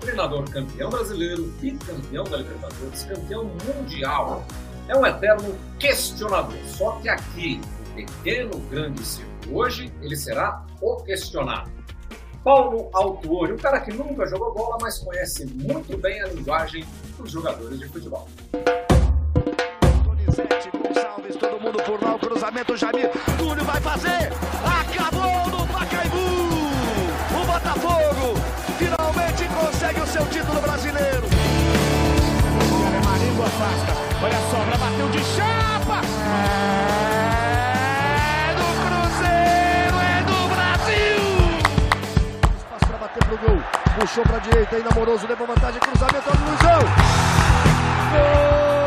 Treinador campeão brasileiro, bicampeão da Libertadores, campeão mundial. É um eterno questionador. Só que aqui, no pequeno grande circo, hoje ele será o questionado. Paulo Autuori, um cara que nunca jogou bola, mas conhece muito bem a linguagem dos jogadores de futebol. Donizete, Gonçalves, todo mundo por lá, o cruzamento, Jamir, Túlio vai fazer, acabou finalmente consegue o seu título brasileiro. Marinho afasta, olha a sobra, bateu de chapa. É do Cruzeiro, é do Brasil. Espaço para bater pro gol. Puxou pra direita, ainda Amoroso levou vantagem, cruzamento, olha o Luizão. É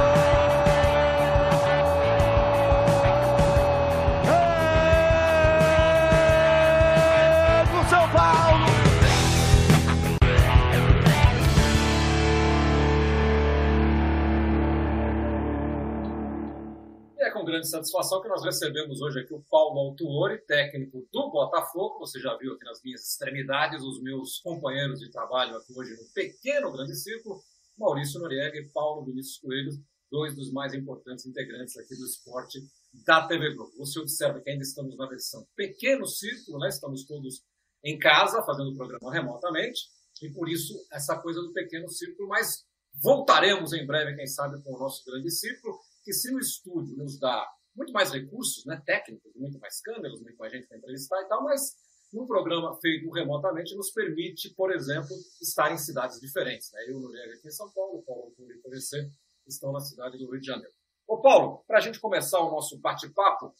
grande satisfação que nós recebemos hoje aqui o Paulo Autuori, técnico do Botafogo. Você já viu aqui nas minhas extremidades os meus companheiros de trabalho aqui hoje no pequeno grande círculo, Maurício Noriega e Paulo Vinícius Coelho, dois dos mais importantes integrantes aqui do esporte da TV Globo. Você observa que ainda estamos na versão pequeno círculo, né? Estamos todos em casa fazendo o programa remotamente e por isso essa coisa do pequeno círculo, mas voltaremos em breve, quem sabe, com o nosso grande círculo que se no estúdio nos dá muito mais recursos, né, técnicos, muito mais câmeras, muito mais gente para entrevistar e tal, mas num programa feito remotamente nos permite, por exemplo, estar em cidades diferentes. Né? Eu, Noriega, aqui em São Paulo, o Paulo e o estão na cidade do Rio de Janeiro. Ô Paulo, para a gente começar o nosso bate-papo,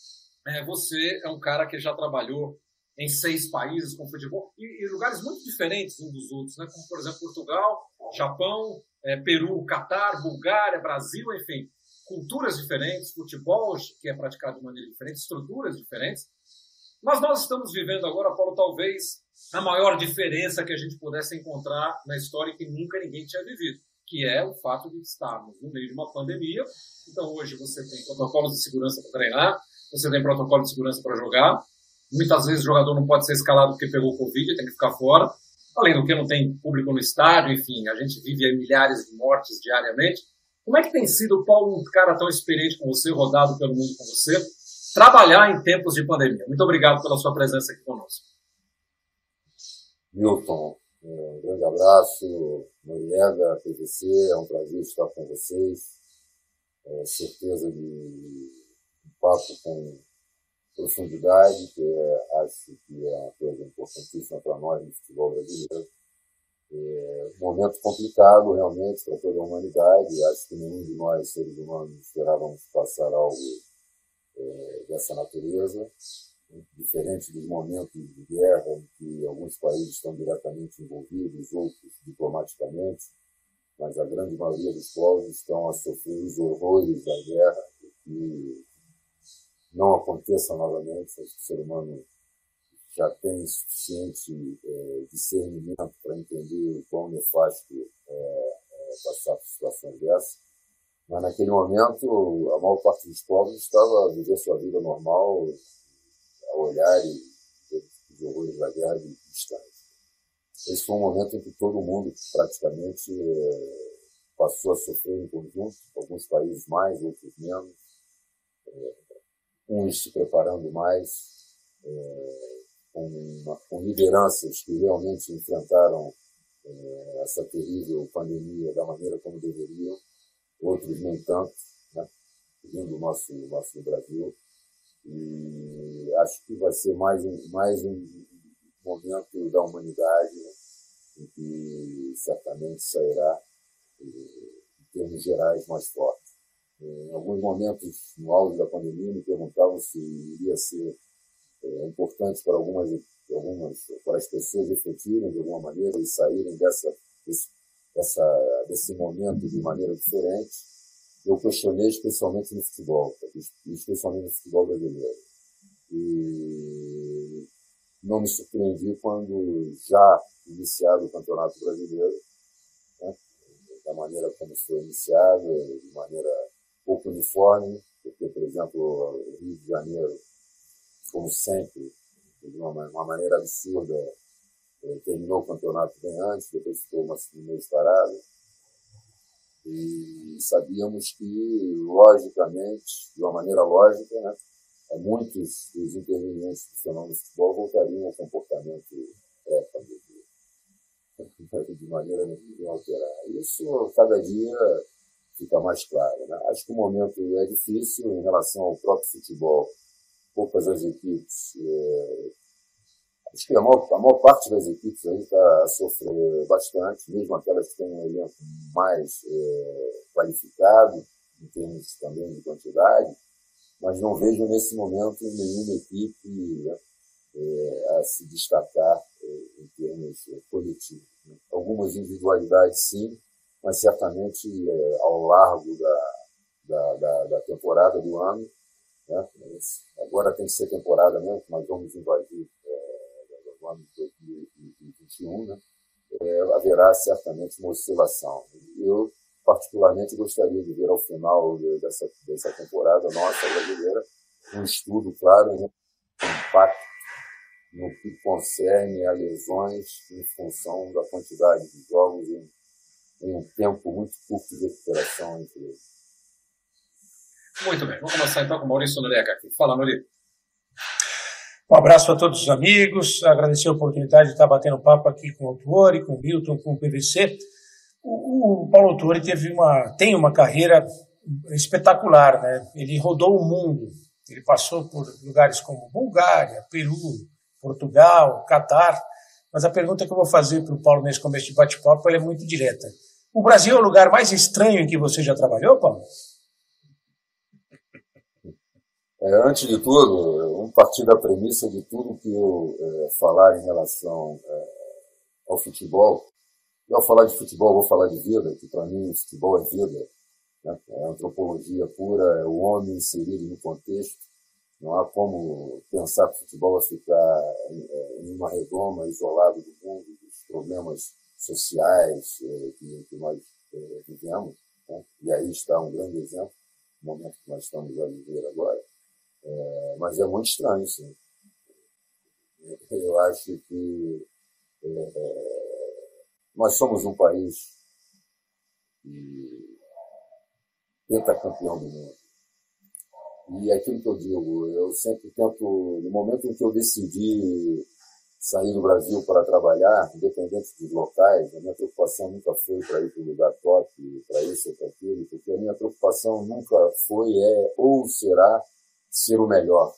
é, você é um cara que já trabalhou em seis países com futebol e, e lugares muito diferentes uns dos outros, né? como por exemplo Portugal, Japão, é, Peru, Catar, Bulgária, Brasil, enfim culturas diferentes, futebol que é praticado de maneira diferente, estruturas diferentes. Mas nós estamos vivendo agora, Paulo, talvez a maior diferença que a gente pudesse encontrar na história que nunca ninguém tinha vivido, que é o fato de estarmos no meio de uma pandemia. Então, hoje você tem protocolos de segurança para treinar, você tem protocolo de segurança para jogar. Muitas vezes o jogador não pode ser escalado porque pegou Covid, tem que ficar fora. Além do que não tem público no estádio, enfim, a gente vive milhares de mortes diariamente. Como é que tem sido, Paulo, um cara tão experiente como você, rodado pelo mundo com você, trabalhar em tempos de pandemia? Muito obrigado pela sua presença aqui conosco. Milton, um grande abraço, Noriega, PVC, é um prazer estar com vocês. É, certeza de um papo com profundidade, que é, acho que é uma coisa importantíssima para nós no futebol brasileiro. É um momento complicado, realmente, para toda a humanidade. Acho que nenhum de nós, seres humanos, esperávamos passar algo é, dessa natureza. Diferente dos momentos de guerra em que alguns países estão diretamente envolvidos, outros diplomaticamente, mas a grande maioria dos povos estão a sofrer os horrores da guerra e que não aconteça novamente. O ser humano já tem suficiente é, discernimento para entender o quão nefasto é, é, passar por situações dessas. Mas naquele momento, a maior parte dos povos estava a viver sua vida normal, a olhar e os horrores da guerra de distância. Esse foi um momento em que todo mundo praticamente é, passou a sofrer em conjunto, alguns países mais, outros menos, é, uns se preparando mais, é, com, com lideranças que realmente enfrentaram é, essa terrível pandemia da maneira como deveriam, outros nem tanto, né, vindo do nosso, nosso Brasil. E acho que vai ser mais um, mais um momento da humanidade né, em que certamente sairá, em termos gerais, mais forte. Em alguns momentos, no auge da pandemia, me perguntavam se iria ser é importante para algumas, algumas para as pessoas refletirem de alguma maneira e saírem dessa, desse, dessa, desse momento de maneira diferente. Eu questionei especialmente no futebol, especialmente no futebol brasileiro. E não me surpreendi quando já iniciado o Campeonato Brasileiro, né, da maneira como foi iniciado, de maneira pouco uniforme, porque, por exemplo, o Rio de Janeiro como sempre, de uma, uma maneira absurda, eh, terminou o campeonato bem antes, depois ficou uma mês parado. E sabíamos que, logicamente, de uma maneira lógica, né, muitos dos intervenientes do fenômeno futebol voltariam ao comportamento pré-pandemia, de maneira nenhuma alterar. Isso, cada dia, fica mais claro. Né? Acho que o momento é difícil em relação ao próprio futebol. Poucas as equipes. É... Acho que a maior, a maior parte das equipes aí está a sofrer bastante, mesmo aquelas que têm um elenco mais é, qualificado, em termos também de quantidade, mas não vejo nesse momento nenhuma equipe né, é, a se destacar é, em termos coletivos. Né? Algumas individualidades, sim, mas certamente ao largo da, da, da, da, temporada do ano, né, agora tem que ser temporada mesmo, nós vamos invadir é, o ano de 2021, né, é, haverá certamente uma oscilação. Eu, particularmente, gostaria de ver ao final dessa, dessa temporada nossa brasileira um estudo claro em impacto no que concerne a lesões em função da quantidade de jogos em em um tempo muito curto de recuperação entre eles. Muito bem, vamos começar então com o Maurício Noreca aqui. Fala, Nori. Um abraço a todos os amigos, agradecer a oportunidade de estar batendo papo aqui com o Autori, com o Milton, com o PVC. O, o Paulo Autori teve uma, tem uma carreira espetacular, né? Ele rodou o mundo, ele passou por lugares como Bulgária, Peru, Portugal, Catar. Mas a pergunta que eu vou fazer para o Paulo nesse começo de bate-papo é muito direta. O Brasil é o lugar mais estranho em que você já trabalhou, Paulo? É, antes de tudo, vamos partir da premissa de tudo que eu é, falar em relação é, ao futebol. E ao falar de futebol, vou falar de vida, que para mim futebol é vida. Né? É antropologia pura, é o homem inserido no contexto. Não há como pensar que o futebol vai ficar é, em uma redoma, isolado do mundo, dos problemas sociais é, que, que nós é, vivemos. Né? E aí está um grande exemplo, no momento que nós estamos a viver agora. É, mas é muito estranho, sim. Eu acho que é, nós somos um país pentacampeão do mundo. E é aquilo que eu digo, eu sempre tento, no momento em que eu decidi sair do Brasil para trabalhar, independente dos locais, a minha preocupação nunca foi para ir para o lugar top, para isso ou para aquilo, porque a minha preocupação nunca foi, é ou será ser o melhor,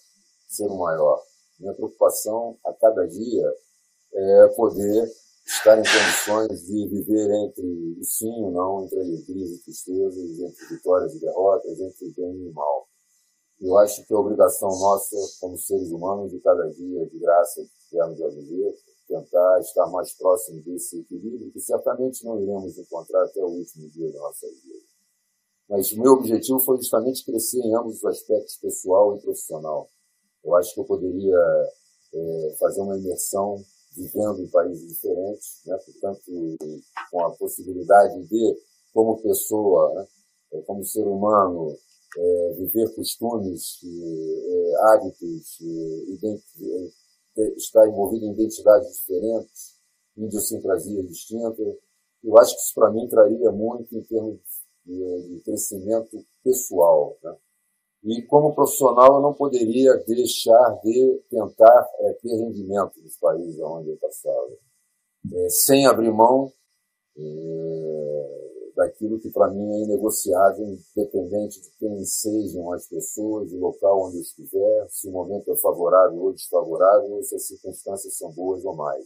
ser o maior. Minha preocupação a cada dia é poder estar em condições de viver entre o sim e o não, entre alegrias e tristezas, entre vitórias e derrotas, entre bem e mal. Eu acho que é obrigação nossa, como seres humanos, de cada dia, de graça que tivermos a viver, tentar estar mais próximo desse equilíbrio, que certamente não iremos encontrar até o último dia da nossa vida. Mas o meu objetivo foi justamente crescer em ambos os aspectos, pessoal e profissional. Eu acho que eu poderia é, fazer uma imersão vivendo em países diferentes, né? portanto, com a possibilidade de, como pessoa, né? como ser humano, é, viver costumes, é, hábitos, é, estar envolvido em identidades diferentes, idiosincrasias distintas. Eu acho que isso para mim traria muito em termos de, crescimento pessoal. Né? E como profissional eu não poderia deixar de tentar é, ter rendimento nos países onde eu passava, é, sem abrir mão é, daquilo que para mim é inegociável, independente de quem sejam as pessoas, do local onde eu estiver, se o momento é favorável ou desfavorável, ou se as circunstâncias são boas ou mais.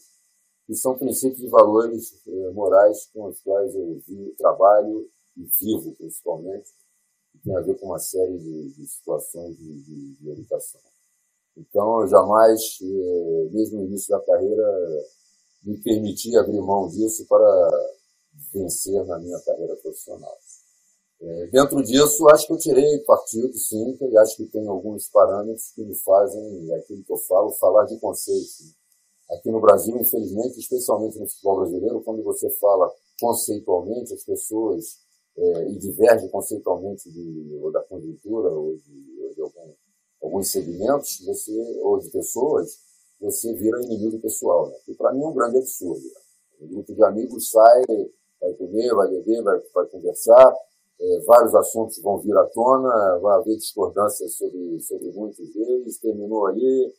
E são princípios e valores eh, morais com os quais eu vi, trabalho e vivo, principalmente, que tem a ver com uma série de, de situações de, de, de, educação. Então, eu jamais, eh, mesmo no início da carreira, me permiti abrir mão disso para vencer na minha carreira profissional. É, dentro disso, acho que eu tirei partido, sim, e acho que tem alguns parâmetros que me fazem, é aquilo que eu falo, falar de conceito. Aqui no Brasil, infelizmente, especialmente no futebol brasileiro, quando você fala conceitualmente, as pessoas, é, e diverge conceitualmente de, ou da conjuntura, ou de, ou de algum, alguns segmentos, você, ou de pessoas, você vira inimigo pessoal. Né? E para mim é um grande absurdo. Né? Um grupo de amigos sai, vai comer, vai beber, vai, vai conversar, é, vários assuntos vão vir à tona, vai haver discordâncias sobre, sobre muitos deles, terminou ali,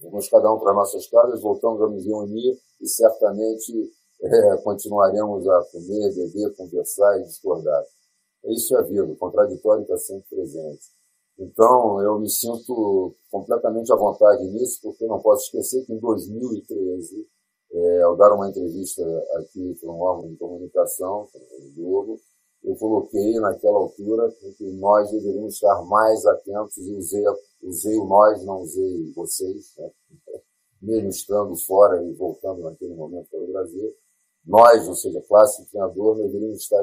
vamos cada um para nossas casas, voltamos a nos reunir e certamente é, continuaremos a comer, beber, conversar e discordar. Isso é a vida, o contraditório está sempre presente. Então, eu me sinto completamente à vontade nisso, porque não posso esquecer que em 2013, é, ao dar uma entrevista aqui para um órgão de comunicação, o Globo, eu coloquei naquela altura que nós deveríamos estar mais atentos e usei, usei o nós, não usei vocês, né? mesmo estando fora e voltando naquele momento para o Brasil, nós, ou seja, classe treinador, deveríamos estar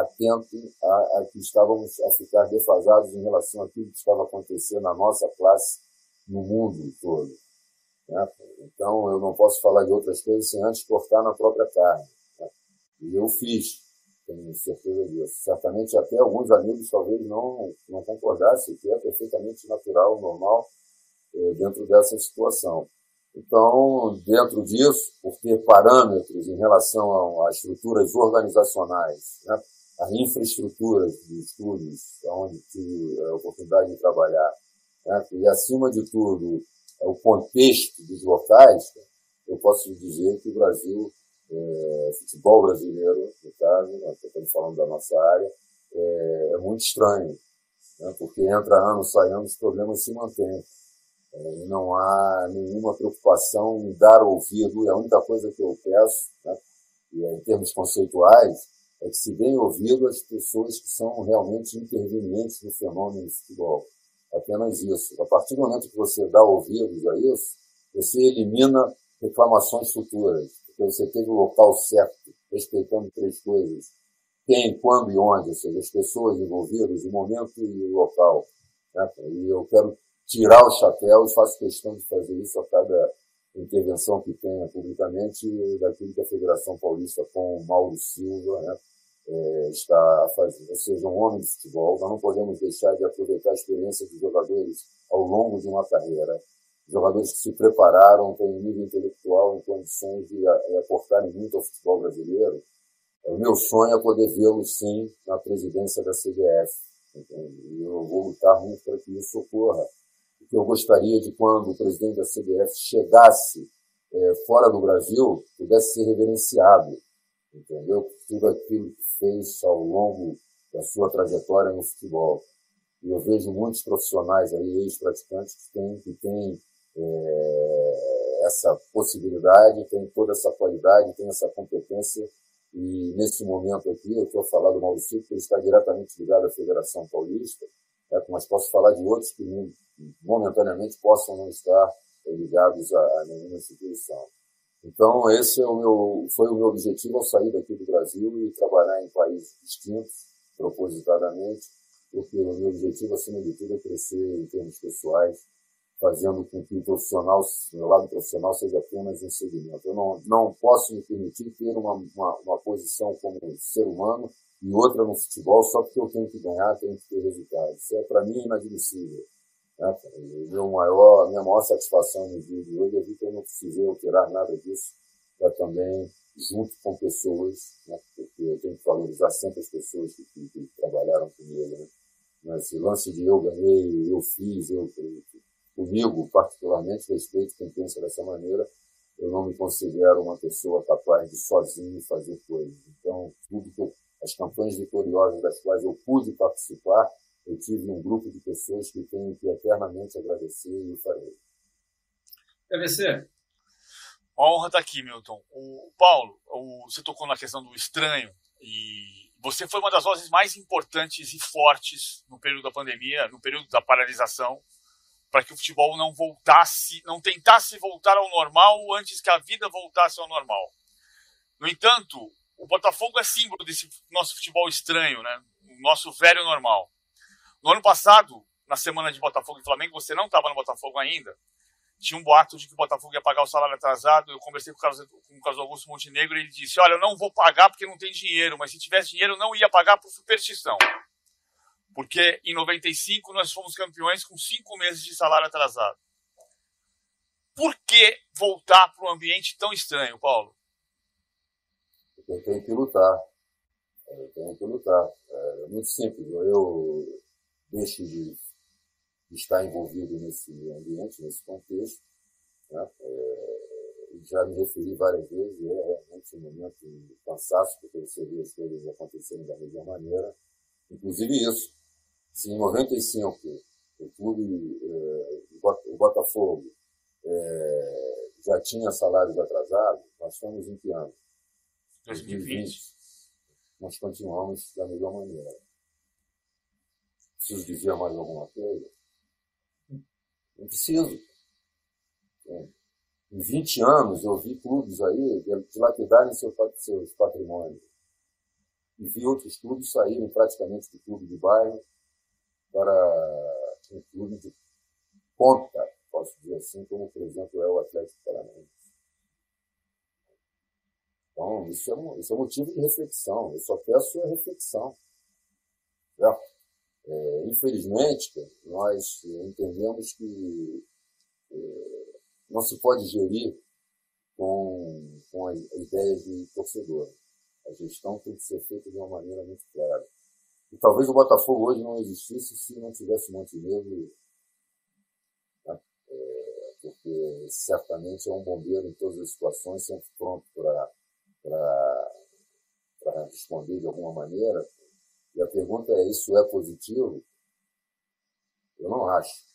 atentos a, a, que estávamos a ficar defasados em relação àquilo que estava acontecendo na nossa classe no mundo todo. Né? Então, eu não posso falar de outras coisas sem antes cortar na própria carne. Né? E eu fiz, tenho certeza disso. Certamente até alguns amigos talvez não, não concordassem, que é perfeitamente natural, normal, eh, dentro dessa situação. Então, dentro disso, por ter parâmetros em relação às estruturas organizacionais, né, a infraestrutura de estudos, onde tive a oportunidade de trabalhar, né, e acima de tudo, o contexto dos locais, eu posso dizer que o Brasil, é, futebol brasileiro, no caso, nós né, estamos falando da nossa área, é, é muito estranho, né, porque entra ano, sai ano, os problemas se mantêm. É, não há nenhuma preocupação em dar ouvido. E a única coisa que eu peço, né, e é em termos conceituais, é que se deem ouvido as pessoas que são realmente intervenientes no fenômeno do futebol. Apenas isso. A partir do momento que você dá ouvidos a isso, você elimina reclamações futuras, porque você teve o local certo, respeitando três coisas: quem, quando e onde, ou seja, as pessoas envolvidas, o momento e o local. Né? E eu quero tirar o chapéu e faço questão de fazer isso a cada intervenção que tenha publicamente daquilo que a Federação Paulista com o Mauro Silva né, é, está fazendo. Ou seja, um homem de futebol, nós não podemos deixar de aproveitar a experiência dos jogadores ao longo de uma carreira. Jogadores que se prepararam, têm um nível intelectual em condições de aportarem muito ao futebol brasileiro. O meu sonho é poder vê-los, sim, na presidência da CBF. E eu vou lutar muito para que isso ocorra que eu gostaria de quando o presidente da CBF chegasse é, fora do Brasil, pudesse ser reverenciado, entendeu? Tudo aquilo que fez ao longo da sua trajetória no futebol. E eu vejo muitos profissionais aí, ex-praticantes, que têm, que têm é, essa possibilidade, têm toda essa qualidade, têm essa competência. E nesse momento aqui, eu estou falar do Maurício, que ele está diretamente ligado à Federação Paulista, né, mas posso falar de outros que momentaneamente possam não estar ligados a, a nenhuma instituição. Então, esse é o meu, foi o meu objetivo ao sair daqui do Brasil e trabalhar em países distintos, propositadamente, porque o meu objetivo, acima de tudo, é crescer em termos pessoais, fazendo com que o profissional, meu lado profissional, seja apenas um segmento. Eu não, não posso me permitir ter uma, uma, uma posição como ser humano e outra no futebol só porque eu tenho que ganhar, tenho que ter resultados. Isso é, para mim, inadmissível. Né? Meu maior, a minha maior satisfação no dia de hoje é ver que eu não precisei alterar nada disso para também, junto com pessoas, né? porque eu tenho que valorizar sempre as pessoas que, que, que trabalharam comigo. Né? Esse lance de eu ganhei, eu fiz, eu, comigo particularmente, respeito quem pensa dessa maneira, eu não me considero uma pessoa capaz de sozinho fazer coisas. Então, tudo que eu, as campanhas vitoriosas das quais eu pude participar, eu tive um grupo de pessoas que tenho que eternamente agradecer e farei. PVC. Honra está aqui, Milton. O Paulo, o, você tocou na questão do estranho e você foi uma das vozes mais importantes e fortes no período da pandemia, no período da paralisação, para que o futebol não voltasse, não tentasse voltar ao normal antes que a vida voltasse ao normal. No entanto, o Botafogo é símbolo desse nosso futebol estranho, né? O nosso velho normal. No ano passado, na semana de Botafogo e Flamengo, você não estava no Botafogo ainda. Tinha um boato de que o Botafogo ia pagar o salário atrasado. Eu conversei com o Carlos, com o Carlos Augusto Montenegro e ele disse: Olha, eu não vou pagar porque não tem dinheiro, mas se tivesse dinheiro, eu não ia pagar por superstição. Porque em 95 nós fomos campeões com cinco meses de salário atrasado. Por que voltar para um ambiente tão estranho, Paulo? Eu tenho que lutar. Eu tenho que lutar. É muito simples. Eu deixo de estar envolvido nesse ambiente, nesse contexto. Né? É, já me referi várias vezes, é realmente um momento de cansaço, porque você vê as coisas acontecerem da mesma maneira. Inclusive isso. Se em 95 o clube, é, o Botafogo, é, já tinha salários atrasados, nós estamos em que ano? 2020. Nós continuamos da melhor maneira. Preciso dizer mais alguma coisa? Não preciso. É. Em 20 anos, eu vi clubes aí dilapidarem seu, seus patrimônios. E vi outros clubes saírem praticamente do clube de bairro para um clube de ponta, posso dizer assim, como, por exemplo, é o Atlético Paranaense. Então, isso é, isso é motivo de reflexão. Eu só peço a reflexão. É, infelizmente, nós entendemos que é, não se pode gerir com, com a ideia de torcedor. A gestão tem que ser feita de uma maneira muito clara. E talvez o Botafogo hoje não existisse se não tivesse Montenegro, né? é, porque certamente é um bombeiro em todas as situações, sempre pronto para responder de alguma maneira. E a pergunta é: isso é positivo? Eu não acho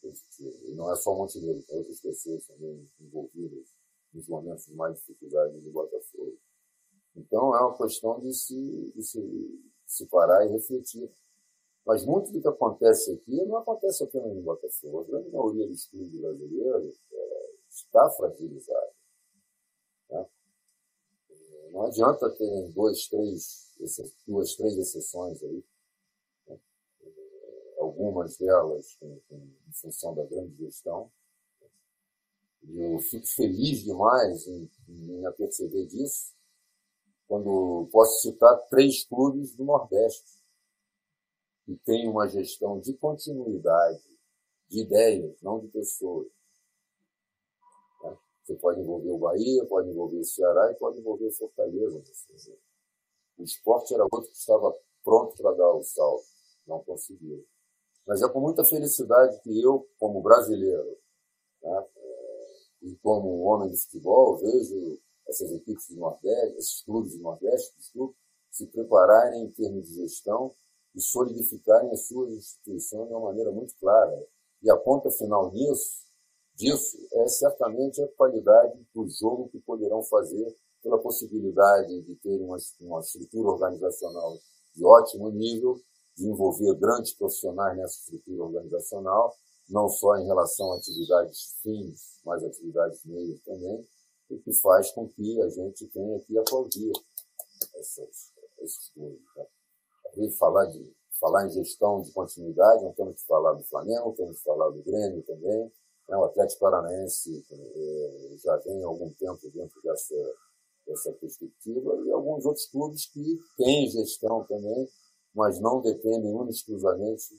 positivo. E não é só Montenegro, tem outras pessoas também envolvidas nos momentos de mais dificuldade do Botafogo. Então é uma questão de se, de se, se parar e refletir. Mas muito do que acontece aqui não acontece apenas no Botafogo. A grande maioria dos clubes brasileiros é, está fragilizada. Né? Não adianta ter dois, três, duas, três exceções aí. Né? Algumas delas em função da grande gestão. Eu fico feliz demais em, em aperceber disso, quando posso citar três clubes do Nordeste que têm uma gestão de continuidade, de ideias, não de pessoas. Você pode envolver o Bahia, pode envolver o Ceará e pode envolver o Fortaleza. O esporte era outro que estava pronto para dar o salto, não conseguiu. Mas é com muita felicidade que eu, como brasileiro, né, e como homem de futebol, vejo essas equipes do Nordeste, esses clubes do Nordeste, se prepararem em termos de gestão e solidificarem as suas instituições de uma maneira muito clara. E a ponta final nisso, disso é certamente a qualidade do jogo que poderão fazer pela possibilidade de ter uma, uma estrutura organizacional de ótimo nível, de envolver grandes profissionais nessa estrutura organizacional, não só em relação a atividades fins, mas atividades meias também, o que faz com que a gente tenha que aplaudir essas, esses. Né? Falar, de, falar em gestão de continuidade, não temos que falar do Flamengo, temos que falar do Grêmio também. O Atlético Paranaense é, já vem há algum tempo dentro dessa, dessa perspectiva, e alguns outros clubes que têm gestão também, mas não dependem exclusivamente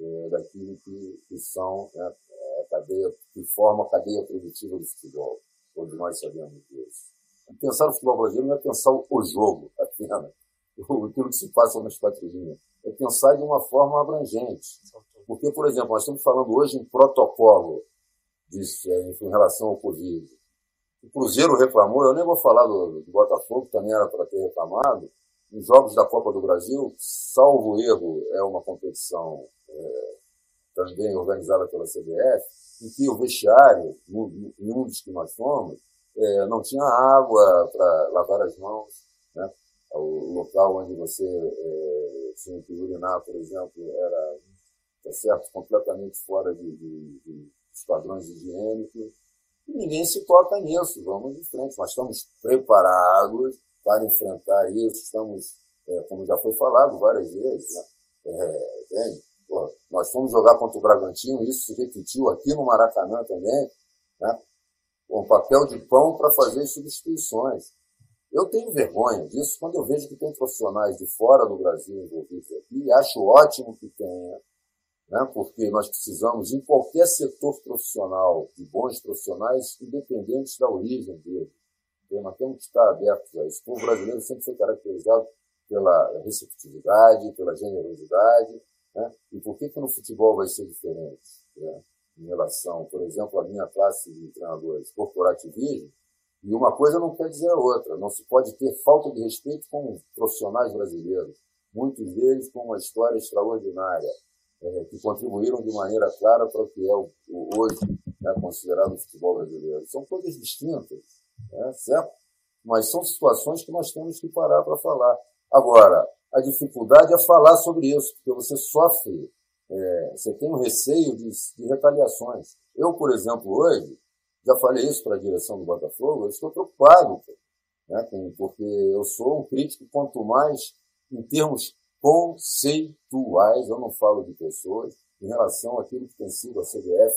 é, daquilo que, que são né, a cadeia, que forma a cadeia produtiva do futebol todos nós sabemos disso. Pensar no futebol brasileiro não é pensar o jogo apenas, aquilo que se passa nas quatro linhas. É pensar de uma forma abrangente. Porque, por exemplo, nós estamos falando hoje em protocolo disso, é, em relação ao Covid. O Cruzeiro reclamou, eu nem vou falar do, do Botafogo, também era para ter reclamado, nos Jogos da Copa do Brasil, salvo erro, é uma competição é, também organizada pela CBF, em que o vestiário, em um dos que nós fomos, é, não tinha água para lavar as mãos. Né? O local onde você é, tinha que urinar, por exemplo, era tá certo, completamente fora de, de, de, dos padrões higiênicos. E ninguém se toca nisso, vamos de frente. Nós estamos preparados para enfrentar isso, estamos, é, como já foi falado várias vezes, né? é, Pô, nós fomos jogar contra o Bragantino, isso se repetiu aqui no Maracanã também, né? com papel de pão para fazer substituições. Eu tenho vergonha disso quando eu vejo que tem profissionais de fora do Brasil envolvidos aqui, e acho ótimo que tenha, né? porque nós precisamos, em qualquer setor profissional, de bons profissionais, independentes da origem dele. Nós temos que estar abertos a isso. O povo brasileiro sempre foi caracterizado pela receptividade, pela generosidade. Né? E por que, que no futebol vai ser diferente? Né? Em relação, por exemplo, à minha classe de treinadores, corporativismo, e uma coisa não quer dizer a outra. Não se pode ter falta de respeito com profissionais brasileiros, muitos deles com uma história extraordinária, é, que contribuíram de maneira clara para o que é o, o hoje né, considerado o futebol brasileiro. São coisas distintas, né, certo? Mas são situações que nós temos que parar para falar. Agora, a dificuldade é falar sobre isso, porque você sofre, é, você tem um receio de, de retaliações. Eu, por exemplo, hoje, já falei isso para a direção do Botafogo, eu estou preocupado, né, porque eu sou um crítico, quanto mais em termos conceituais, eu não falo de pessoas, em relação àquilo que tem sido a CBF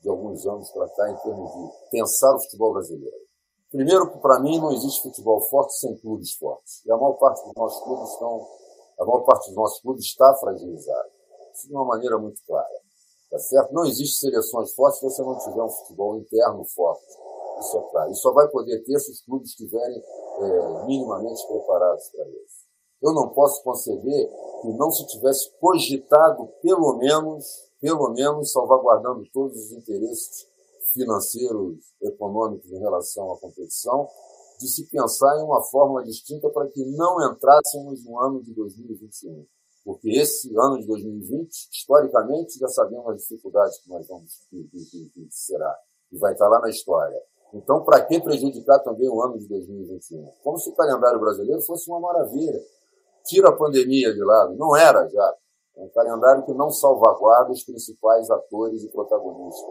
de alguns anos para cá, em termos de pensar o futebol brasileiro. Primeiro, que para mim não existe futebol forte sem clubes fortes. E a maior parte dos nossos clubes estão, a maior parte dos nossos clubes está fragilizada. Isso de uma maneira muito clara. Tá certo? Não existe seleções fortes se você não tiver um futebol interno forte. Isso é claro. E só vai poder ter se os clubes estiverem é, minimamente preparados para isso. Eu não posso conceber que não se tivesse cogitado, pelo menos, pelo menos, salvaguardando todos os interesses financeiros, econômicos em relação à competição, de se pensar em uma forma distinta para que não entrássemos no ano de 2021 porque esse ano de 2020, historicamente, já sabemos as dificuldades que nós vamos que, que, que, será e vai estar lá na história. Então, para que prejudicar também o ano de 2021? Como se o calendário brasileiro fosse uma maravilha. Tira a pandemia de lado. Não era já. É um calendário que não salvaguarda os principais atores e protagonistas,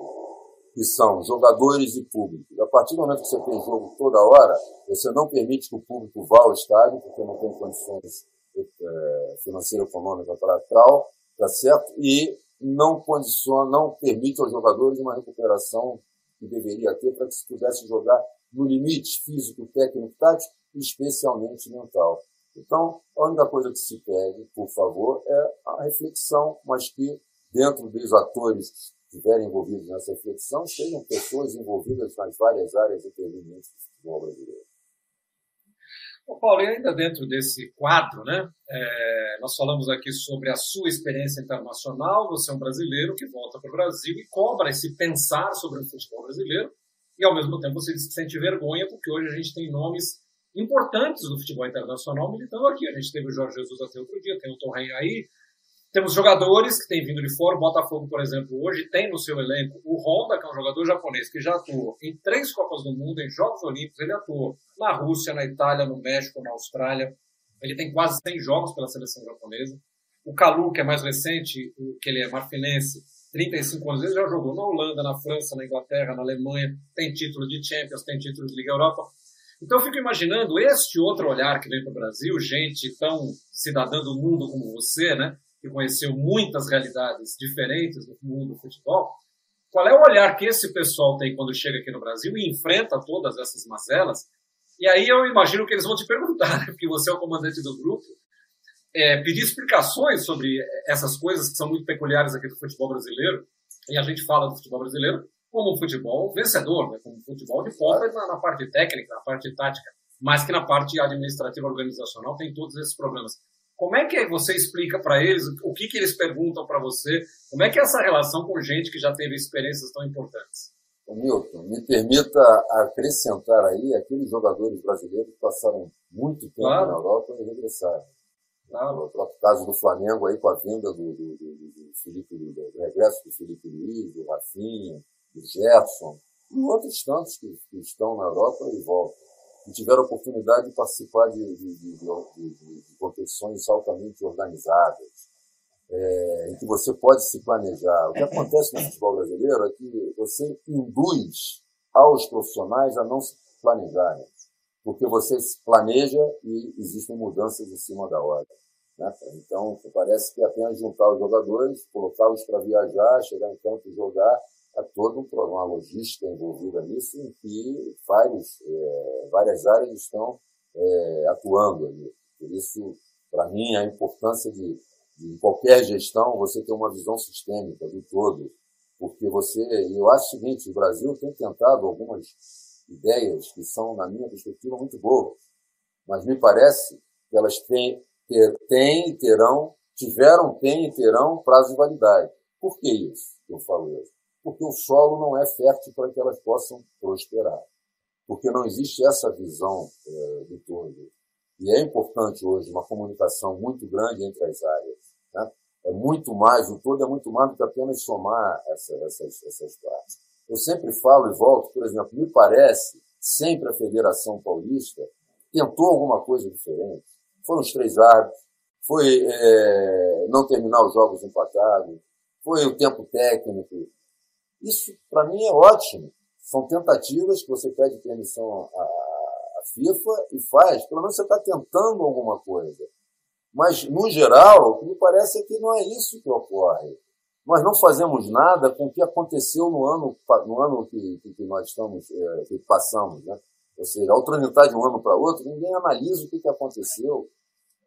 que são jogadores e público. A partir do momento que você tem jogo toda hora, você não permite que o público vá ao estádio, porque não tem condições é, financeira econômica para tal, tá certo? E não condiciona, não permite aos jogadores uma recuperação que deveria ter para que se pudesse jogar no limite físico, técnico, tático e especialmente mental. Então, a única coisa que se pede, por favor, é a reflexão, mas que dentro dos atores que estiverem envolvidos nessa reflexão sejam pessoas envolvidas nas várias áreas intervenientes do futebol brasileiro. Paulo, e ainda dentro desse quadro, né, é, nós falamos aqui sobre a sua experiência internacional. Você é um brasileiro que volta para o Brasil e cobra esse pensar sobre o futebol brasileiro. E, ao mesmo tempo, você que sente vergonha, porque hoje a gente tem nomes importantes do futebol internacional militando aqui. A gente teve o Jorge Jesus até outro dia, tem o Torren aí, temos jogadores que têm vindo de fora. O Botafogo, por exemplo, hoje tem no seu elenco o Honda, que é um jogador japonês que já atuou em três Copas do Mundo, em Jogos Olímpicos. Ele atuou na Rússia, na Itália, no México, na Austrália. Ele tem quase 100 jogos pela seleção japonesa. O Kalu, que é mais recente, que ele é marfinense, 35 anos, ele já jogou na Holanda, na França, na Inglaterra, na Alemanha, tem título de Champions, tem título de Liga Europa. Então eu fico imaginando este outro olhar que vem para o Brasil, gente tão cidadã do mundo como você, né? que conheceu muitas realidades diferentes do mundo do futebol, qual é o olhar que esse pessoal tem quando chega aqui no Brasil e enfrenta todas essas mazelas? E aí eu imagino que eles vão te perguntar, né? porque você é o comandante do grupo, é, pedir explicações sobre essas coisas que são muito peculiares aqui do futebol brasileiro. E a gente fala do futebol brasileiro como um futebol vencedor, né? como um futebol de fora na, na parte técnica, na parte tática, mas que na parte administrativa organizacional tem todos esses problemas. Como é que você explica para eles o que, que eles perguntam para você? Como é que é essa relação com gente que já teve experiências tão importantes? Milton, me permita acrescentar aí aqueles jogadores brasileiros que passaram muito tempo claro. na Europa e regressaram. Claro. O próprio caso do Flamengo aí com a vinda do, do, do, do Felipe, do, regresso do Felipe Luiz, do Rafinha, Gerson, e outros tantos que, que estão na Europa e voltam e tiveram a oportunidade de participar de, de, de, de competições altamente organizadas, é, em que você pode se planejar. O que acontece no futebol brasileiro é que você induz aos profissionais a não se planejarem, porque você se planeja e existem mudanças em cima da hora. Né? Então, parece que apenas juntar os jogadores, colocá-los para viajar, chegar em campo e jogar, há toda uma logística envolvida nisso, em que vários, é, várias áreas estão é, atuando ali. Por isso, para mim, a importância de, de qualquer gestão, você ter uma visão sistêmica do todo. Porque você, eu acho o seguinte, o Brasil tem tentado algumas ideias que são, na minha perspectiva, muito boas. Mas me parece que elas têm, ter, têm e terão, tiveram, têm e terão prazo de validade. Por que isso eu falo isso? Porque o solo não é fértil para que elas possam prosperar. Porque não existe essa visão é, do todo. E é importante hoje uma comunicação muito grande entre as áreas. Né? É muito mais, o todo é muito mais do que apenas somar essa, essas, essas partes. Eu sempre falo e volto, por exemplo, me parece, sempre a Federação Paulista tentou alguma coisa diferente. Foram os três árbitros, foi é, não terminar os jogos empatados, foi o tempo técnico. Isso, para mim, é ótimo. São tentativas que você pede permissão à, FIFA e faz, pelo menos você está tentando alguma coisa. Mas, no geral, o que me parece é que não é isso que ocorre. Nós não fazemos nada com o que aconteceu no ano, no ano que, que nós estamos, é, que passamos. Né? Ou seja, ao transitar de um ano para outro, ninguém analisa o que, que aconteceu.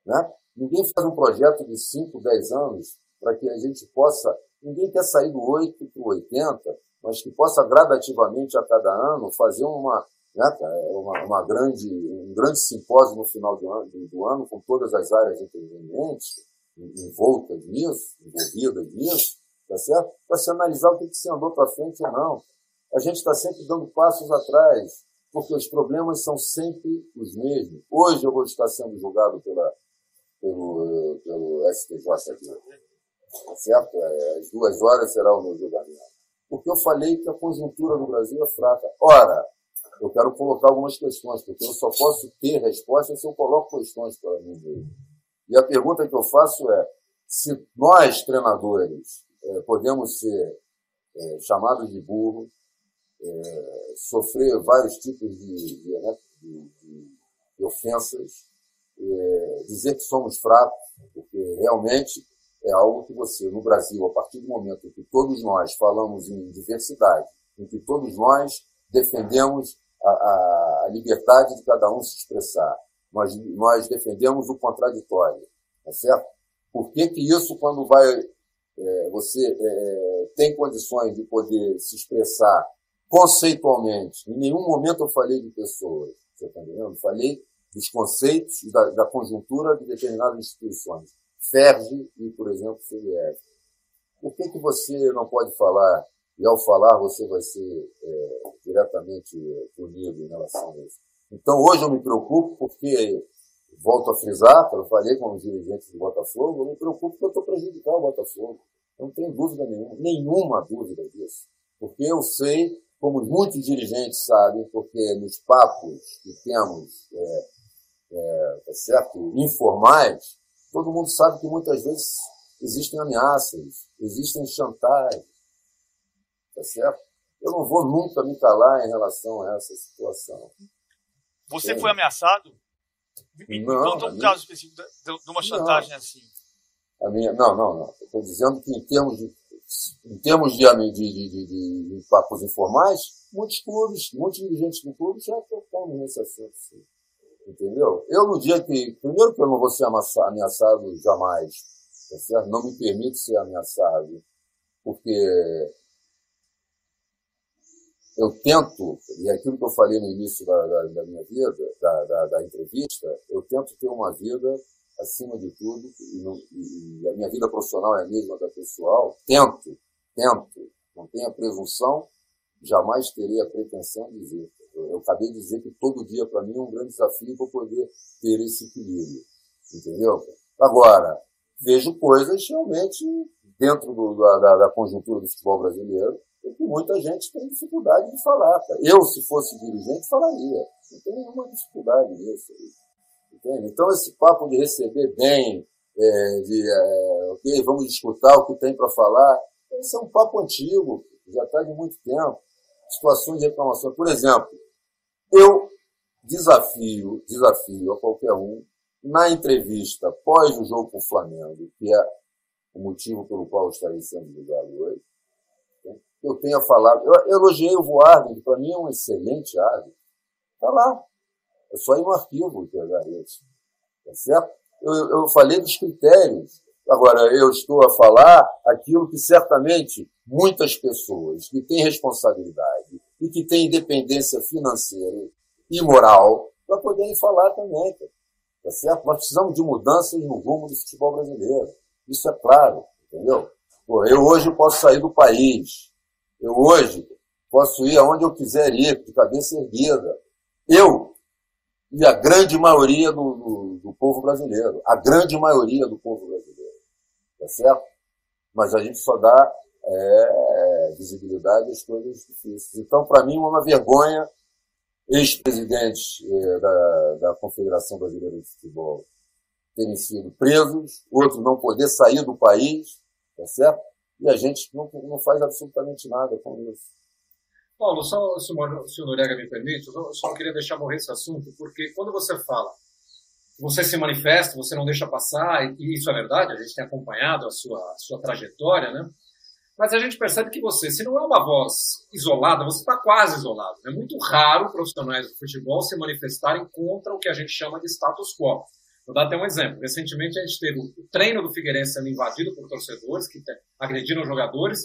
Né? Ninguém faz um projeto de 5, 10 anos para que a gente possa. Ninguém quer sair do 8 para o 80, mas que possa gradativamente a cada ano fazer uma, né, uma, uma, grande, um grande simpósio no final do ano, do ano, com todas as áreas intervenientes envoltas nisso, envolvidas nisso, tá certo? Para se analisar o que, que se andou para frente ou não. A gente está sempre dando passos atrás, porque os problemas são sempre os mesmos. Hoje eu vou estar sendo julgado pela, pelo, pelo STJ aqui, tá certo? É, às duas horas será o meu julgamento. Porque eu falei que a conjuntura no Brasil é fraca. Ora, eu quero colocar algumas questões, porque eu só posso ter respostas se eu coloco questões para mim mesmo. E a pergunta que eu faço é: se nós, treinadores, é, podemos ser é, chamados de burro, é, sofrer vários tipos de, de, né, de, de ofensas, é, dizer que somos fracos, porque realmente é algo que você, no Brasil, a partir do momento em que todos nós falamos em diversidade, em que todos nós defendemos a, a, liberdade de cada um se expressar. Nós, nós defendemos o contraditório, tá certo? Por que, que isso, quando vai, é, você é, tem condições de poder se expressar conceitualmente? Em nenhum momento eu falei de pessoas, você está entendendo? Falei dos conceitos da, da, conjuntura de determinadas instituições. FERJ e, por exemplo, CBF. Por que, que você não pode falar, e ao falar você vai ser é, diretamente punido em relação a isso. Então, hoje eu me preocupo porque, volto a frisar, eu falei com os dirigentes do Botafogo, eu me preocupo porque eu estou prejudicando o Botafogo. Eu não tenho dúvida nenhuma, nenhuma dúvida disso. Porque eu sei, como muitos dirigentes sabem, porque nos papos que temos, é, é, tá certo, informais, todo mundo sabe que muitas vezes existem ameaças, existem chantagens, tá certo? eu não vou nunca me calar em relação a essa situação. Você foi ameaçado? Me não, conta um minha... caso específico de uma chantagem não. assim. A minha, não, não, não. Estou dizendo que em termos de, em termos de, de, de, de, de papos informais, muitos clubes, muitos dirigentes do clube já tocaram nesse assunto. Sim. Entendeu? Eu, no dia que. Primeiro, que eu não vou ser ameaçado jamais. Tá? Não me permito ser ameaçado. Porque eu tento, e é aquilo que eu falei no início da, da, da minha vida, da, da, entrevista, eu tento ter uma vida acima de tudo, e, e, a minha vida profissional é a mesma da pessoal, tento, tento, não tenho a presunção, jamais terei a pretensão de dizer. Eu, acabei de dizer que todo dia para mim é um grande desafio para poder ter esse equilíbrio, entendeu? Agora, vejo coisas realmente dentro do, da, da conjuntura do futebol brasileiro, e que muita gente tem dificuldade de falar. Eu, se fosse dirigente, falaria. Não tem nenhuma dificuldade nisso. Entende? Então, esse papo de receber bem, é, de, é, ok, vamos escutar o que tem para falar, esse é um papo antigo, já está de muito tempo. Situações de reclamação. Por exemplo, eu desafio, desafio a qualquer um, na entrevista pós o jogo com o Flamengo, que é o motivo pelo qual eu estarei sendo julgado hoje, eu tenha falado. Eu elogiei o Voarden, que para mim é um excelente árbitro. Está lá. É só ir no arquivo pegar isso. Tá certo? Eu, eu falei dos critérios. Agora, eu estou a falar aquilo que certamente muitas pessoas que têm responsabilidade e que têm independência financeira e moral para poderem falar também. Tá certo? Nós precisamos de mudanças no rumo do futebol brasileiro. Isso é claro, entendeu? Pô, eu hoje posso sair do país. Eu hoje posso ir aonde eu quiser ir, de cabeça erguida. Eu e a grande maioria do, do, do povo brasileiro. A grande maioria do povo brasileiro. Tá certo? Mas a gente só dá é, visibilidade às coisas difíceis. Então, para mim, é uma vergonha ex-presidentes é, da, da Confederação Brasileira de Futebol terem sido presos, outros não poder sair do país, tá certo? E a gente não, não faz absolutamente nada com isso. Paulo, só se o Noriega me permite, eu só queria deixar morrer esse assunto, porque quando você fala, você se manifesta, você não deixa passar, e isso é verdade, a gente tem acompanhado a sua, a sua trajetória, né? Mas a gente percebe que você, se não é uma voz isolada, você está quase isolado. É muito raro profissionais do futebol se manifestarem contra o que a gente chama de status quo. Vou dar até um exemplo. Recentemente a gente teve o treino do Figueirense sendo invadido por torcedores que agrediram jogadores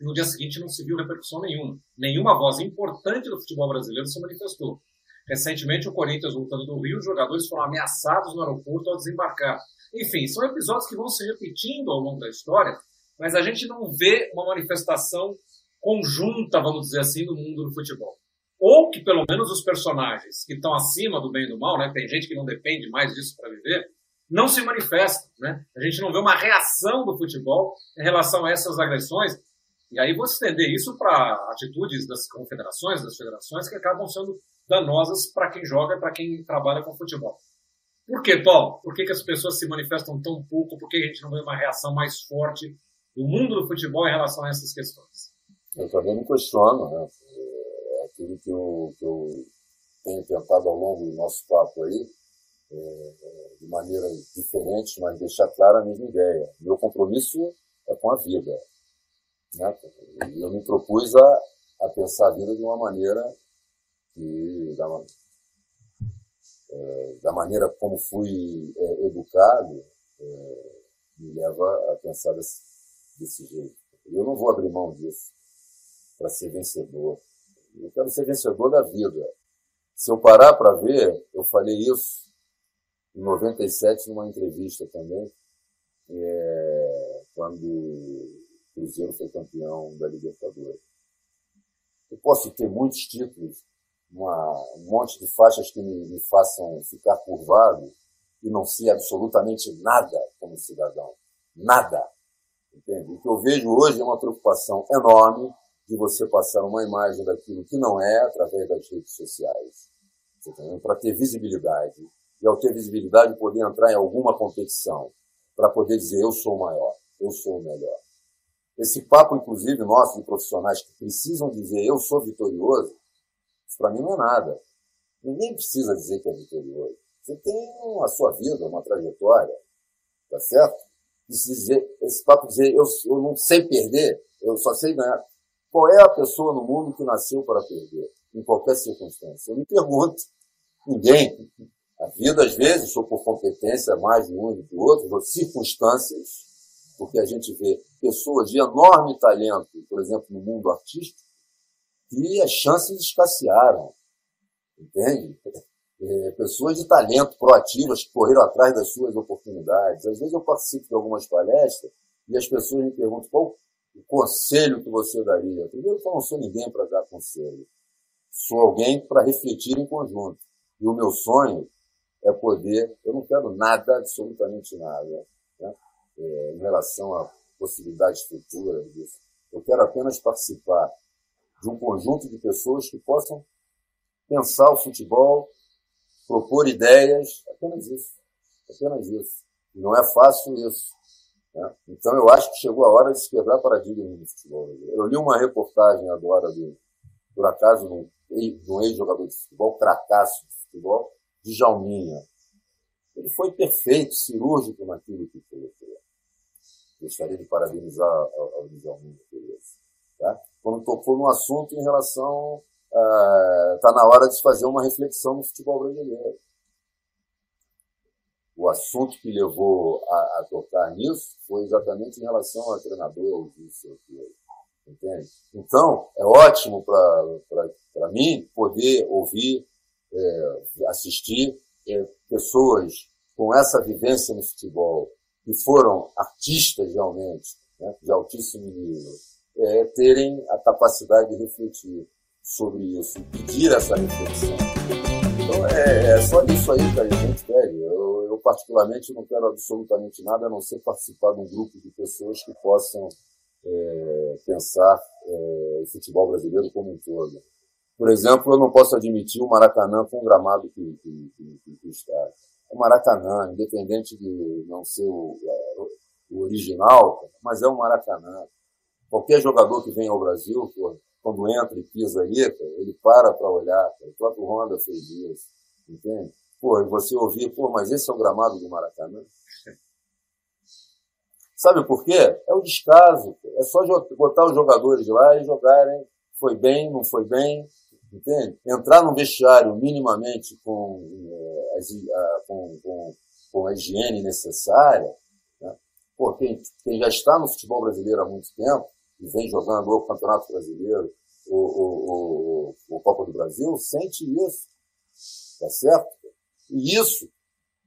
e no dia seguinte não se viu repercussão nenhuma. Nenhuma voz importante do futebol brasileiro se manifestou. Recentemente, o Corinthians voltando do Rio, os jogadores foram ameaçados no aeroporto ao desembarcar. Enfim, são episódios que vão se repetindo ao longo da história mas a gente não vê uma manifestação conjunta, vamos dizer assim, no mundo do futebol. Ou que pelo menos os personagens que estão acima do bem e do mal, né, tem gente que não depende mais disso para viver, não se manifestam. Né? A gente não vê uma reação do futebol em relação a essas agressões. E aí vou estender isso para atitudes das confederações, das federações, que acabam sendo danosas para quem joga, para quem trabalha com futebol. Por que, Paulo? Por que, que as pessoas se manifestam tão pouco? Por que a gente não vê uma reação mais forte do mundo do futebol em relação a essas questões? Eu também me questiono, né? É aquilo que eu, que eu tenho tentado ao longo do nosso papo aí, é, de maneira diferente, mas deixar clara a mesma ideia. Meu compromisso é com a vida. Né? Eu me propus a, a pensar a vida de uma maneira que, da, é, da maneira como fui é, educado, é, me leva a pensar desse, desse jeito. Eu não vou abrir mão disso para ser vencedor. Eu quero ser vencedor da vida. Se eu parar para ver, eu falei isso em 97 numa entrevista também, é, quando o Cruzeiro foi campeão da Libertadores. Eu posso ter muitos títulos, uma, um monte de faixas que me, me façam ficar curvado e não ser absolutamente nada como cidadão. Nada. Entende? O que eu vejo hoje é uma preocupação enorme de você passar uma imagem daquilo que não é através das redes sociais. Para ter visibilidade. E ao ter visibilidade, poder entrar em alguma competição. Para poder dizer, eu sou o maior, eu sou o melhor. Esse papo, inclusive, nosso de profissionais que precisam dizer, eu sou vitorioso, isso para mim não é nada. Ninguém precisa dizer que é vitorioso. Você tem a sua vida, uma trajetória, tá certo? Dizer, esse papo de dizer eu, eu não sei perder, eu só sei ganhar. Qual é a pessoa no mundo que nasceu para perder, em qualquer circunstância? Eu me pergunto. Ninguém. A vida, às vezes, ou por competência mais de um do outro, ou circunstâncias, porque a gente vê pessoas de enorme talento, por exemplo, no mundo artístico, e as chances escassearam. Entende? É, pessoas de talento, proativas, que correram atrás das suas oportunidades. Às vezes eu participo de algumas palestras e as pessoas me perguntam qual o conselho que você daria. Primeiro, eu não sou ninguém para dar conselho. Sou alguém para refletir em conjunto. E o meu sonho é poder, eu não quero nada, absolutamente nada, né? é, em relação a possibilidades futuras disso. Eu quero apenas participar de um conjunto de pessoas que possam pensar o futebol propor ideias, apenas isso. Apenas isso. E não é fácil isso. Né? Então eu acho que chegou a hora de se quebrar paradigmas do futebol. Eu li uma reportagem agora, por acaso, de um ex-jogador de futebol, cracaço de futebol, de Jalminha. Ele foi perfeito, cirúrgico naquilo que fez. Gostaria de parabenizar ao, Djalminha por isso. Tá? Quando tocou no assunto em relação está ah, na hora de se fazer uma reflexão no futebol brasileiro. o assunto que levou a, a, tocar nisso foi exatamente em relação a treinadores, isso aquilo. Entende? Então, é ótimo para mim poder ouvir, é, assistir é, pessoas com essa vivência no futebol, que foram artistas realmente, né, de altíssimo nível, é, terem a capacidade de refletir sobre isso, pedir essa reflexão. Então é, é só isso aí que a gente pede. Eu, eu, particularmente, não quero absolutamente nada a não ser participar de um grupo de pessoas que possam é, pensar é, o futebol brasileiro como um todo. Por exemplo, eu não posso admitir o Maracanã com o gramado que, que, que, que está. O Maracanã, independente de não ser o, o original, mas é o Maracanã. Qualquer jogador que vem ao Brasil, pô, quando entra e pisa ali, ele para para olhar. O próprio Honda fez isso, entende? Pô, e você ouvir, pô, mas esse é o gramado do Maracanã? Sabe por quê? É o descaso. É só botar os jogadores lá e jogarem. Foi bem, não foi bem, entende? Entrar num vestiário minimamente com, é, a, com, com, com a higiene necessária. Né? Pô, quem, quem já está no futebol brasileiro há muito tempo, e vem jogando o Campeonato Brasileiro, o, o, o, o Copa do Brasil, sente isso. Tá certo? E isso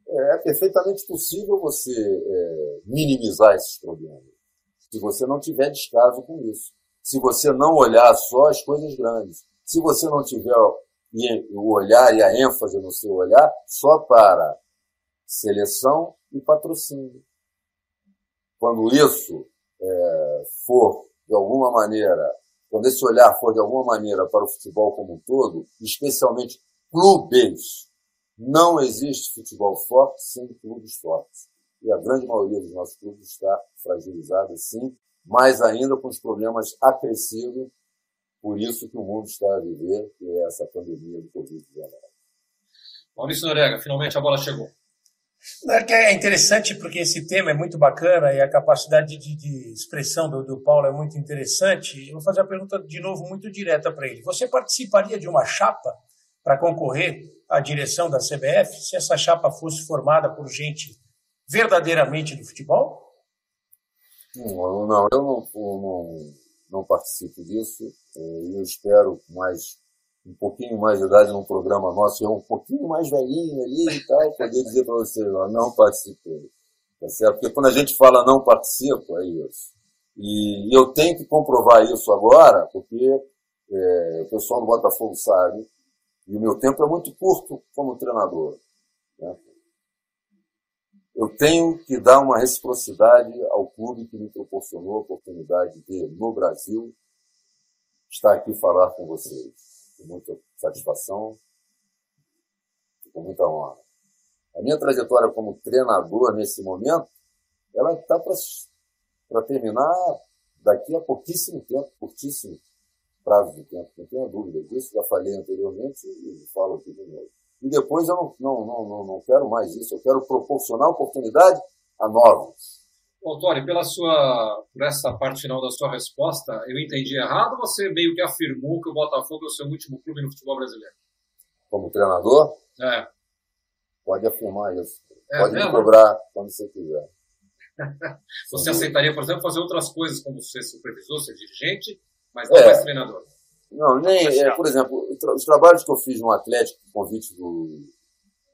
é perfeitamente possível você é, minimizar esses problemas. Se você não tiver descaso com isso. Se você não olhar só as coisas grandes. Se você não tiver o olhar e a ênfase no seu olhar só para seleção e patrocínio. Quando isso é, for de alguma maneira, quando esse olhar for de alguma maneira para o futebol como um todo, especialmente clubes, não existe futebol forte sem clubes fortes. E a grande maioria dos nossos clubes está fragilizada, sim, mais ainda com os problemas acrescidos, por isso que o mundo está a viver, que é essa pandemia do Covid-19. Maurício Norega, finalmente a bola chegou. É, é interessante porque esse tema é muito bacana e a capacidade de, de expressão do, do, Paulo é muito interessante. Eu vou fazer a pergunta de novo muito direta para ele. Você participaria de uma chapa para concorrer à direção da CBF se essa chapa fosse formada por gente verdadeiramente do futebol? Não, não eu não, não, não participo disso. É, eu espero mais um pouquinho mais de idade num programa nosso, eu um pouquinho mais velhinho ali e tal, poder dizer para você, não participei. Tá certo? Porque quando a gente fala não participo, é isso. E eu tenho que comprovar isso agora, porque é, o pessoal do Botafogo sabe, e o meu tempo é muito curto como treinador. Né? Eu tenho que dar uma reciprocidade ao clube que me proporcionou a oportunidade de, no Brasil, estar aqui falar com vocês com muita satisfação com muita honra. A minha trajetória como treinador nesse momento, ela está para terminar daqui a pouquíssimo tempo, curtíssimo prazo de tempo, não tenha dúvida disso, já falei anteriormente e falo aqui de novo. E depois eu não, não, não, não quero mais isso, eu quero proporcionar oportunidade a novos. Bom, Tony, pela sua, por essa parte final da sua resposta, eu entendi errado ou você meio que afirmou que o Botafogo é o seu último clube no futebol brasileiro? Como treinador? É. Pode afirmar isso. É, Pode me cobrar quando você quiser. você aceitaria, por exemplo, fazer outras coisas como ser supervisor, ser dirigente, mas não é. mais treinador? Não, nem, é, por exemplo, os trabalhos que eu fiz no Atlético, com convite do,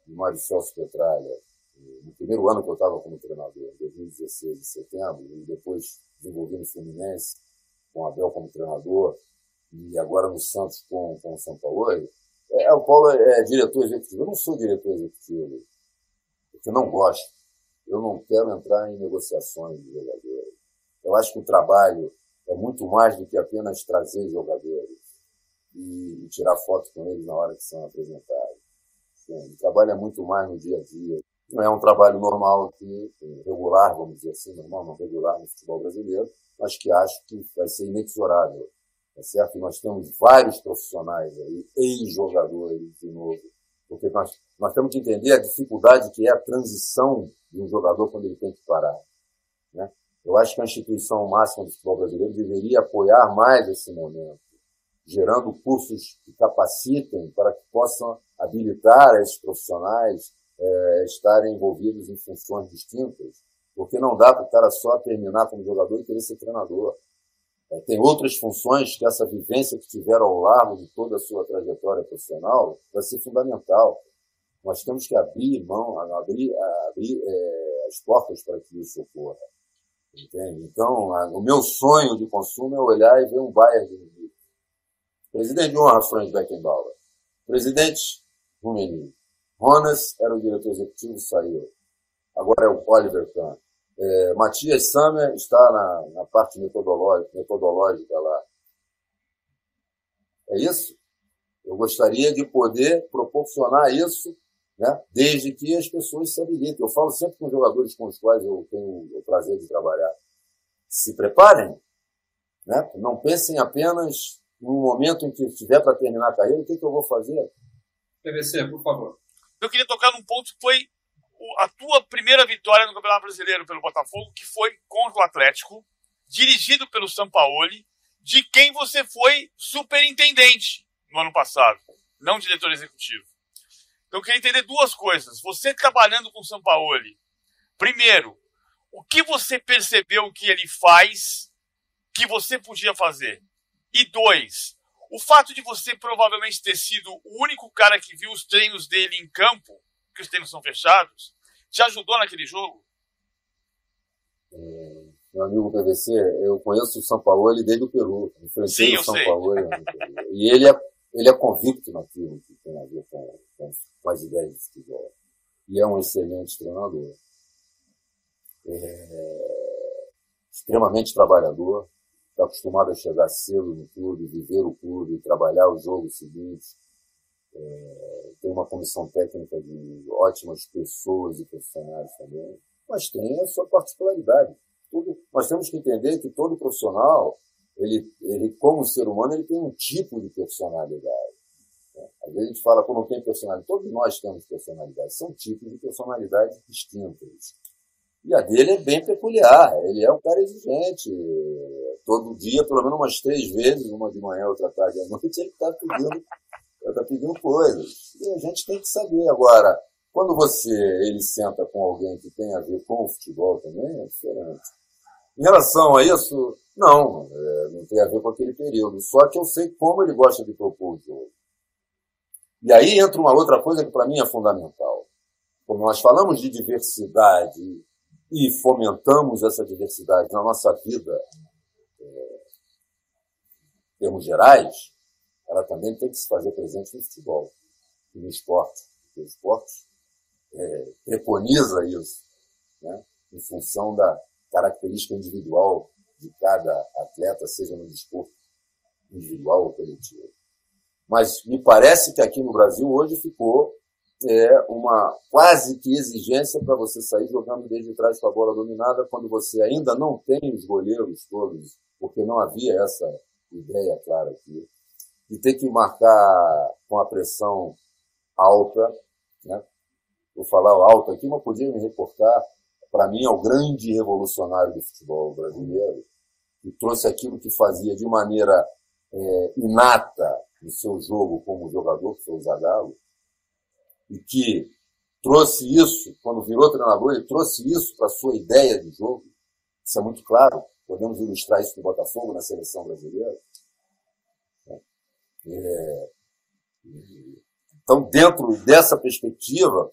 do Mário Celso Petralha, no primeiro ano que eu estava como treinador, em 2016, de setembro, e depois desenvolvi no Fluminense, com o Abel como treinador, e agora no Santos com, com o São Paulo. É, o Paulo é, é diretor executivo. Eu não sou diretor executivo, porque não gosto. Eu não quero entrar em negociações de jogadores. Eu acho que o trabalho é muito mais do que apenas trazer jogadores e, e tirar fotos com eles na hora que são apresentados. O trabalho é muito mais no dia a dia. Não é um trabalho normal aqui, regular, vamos dizer assim, normal, não regular no futebol brasileiro, mas que acho que vai ser inexorável. Tá certo? nós temos vários profissionais aí, ex-jogadores, de novo, porque nós, nós temos que entender a dificuldade que é a transição de um jogador quando ele tem que parar. Né? Eu acho que a instituição máxima do futebol brasileiro deveria apoiar mais esse momento, gerando cursos que capacitem para que possam habilitar esses profissionais é, estarem envolvidos em funções distintas, porque não dá para o cara só terminar como jogador e querer ser treinador. É, tem outras funções que essa vivência que tiveram ao largo de toda a sua trajetória profissional vai ser fundamental. Nós temos que abrir mão, abrir, abrir é, as portas para que isso ocorra. Entende? Então, a, o meu sonho de consumo é olhar e ver um Bayern de. Presidente de honra, Franz Beckenbauer. Presidente, Rummenigge. Ronas era o diretor executivo, saiu. Agora é o Oliver Kahn. É, Matias Sammer está na, na parte metodológica, metodológica lá. É isso? Eu gostaria de poder proporcionar isso, né, desde que as pessoas se habilitem. Eu falo sempre com jogadores com os quais eu tenho o prazer de trabalhar. Se preparem. Né? Não pensem apenas no momento em que estiver para terminar a carreira, o que, que eu vou fazer? PVC, por favor. Eu queria tocar num ponto que foi a tua primeira vitória no Campeonato Brasileiro pelo Botafogo, que foi contra o Atlético, dirigido pelo Sampaoli, de quem você foi superintendente no ano passado, não diretor executivo. Então eu queria entender duas coisas. Você trabalhando com o Sampaoli, primeiro, o que você percebeu que ele faz que você podia fazer? E dois, o fato de você provavelmente ter sido o único cara que viu os treinos dele em campo que os treinos são fechados, te ajudou naquele jogo? É, meu amigo PVC, eu conheço o São Paulo desde o Peru. Enfrentei Sim, o São Paulo. e ele é, ele é convicto naquilo que tem a ver com, com, com as ideias de futebol. E é um excelente treinador. É, extremamente trabalhador, está acostumado a chegar cedo no clube, viver o clube, trabalhar o jogo seguinte, é, tem uma comissão técnica de ótimas pessoas e profissionais também, mas tem a sua particularidade. Tudo, nós temos que entender que todo profissional, ele, ele como ser humano, ele tem um tipo de personalidade. Né? Às vezes a gente fala como não tem personalidade. Todos nós temos personalidade. São tipos de personalidade distintas. E a dele é bem peculiar. Ele é um cara exigente. Todo dia, pelo menos umas três vezes, uma de manhã, outra tarde, à noite, ele está pedindo está pedindo coisas. E a gente tem que saber. Agora, quando você ele senta com alguém que tem a ver com o futebol também, é diferente. Em relação a isso, não, é, não tem a ver com aquele período. Só que eu sei como ele gosta de propor o jogo. E aí entra uma outra coisa que para mim é fundamental. Como nós falamos de diversidade e fomentamos essa diversidade na nossa vida, é, em termos gerais, ela também tem que se fazer presente no futebol e no esporte. Porque o esporte é, preconiza isso, né? em função da característica individual de cada atleta, seja no desporto individual ou coletivo. Mas me parece que aqui no Brasil hoje ficou é, uma quase que exigência para você sair jogando desde trás com a bola dominada quando você ainda não tem os goleiros todos, porque não havia essa ideia clara aqui. De ter que marcar com a pressão alta, né? Vou falar alto aqui, mas podia me reportar, para mim, ao grande revolucionário do futebol brasileiro, que trouxe aquilo que fazia de maneira é, inata no seu jogo como jogador, que foi o Zagallo, e que trouxe isso, quando virou treinador, ele trouxe isso para a sua ideia de jogo. Isso é muito claro. Podemos ilustrar isso com o Botafogo na seleção brasileira. É, então, dentro dessa perspectiva,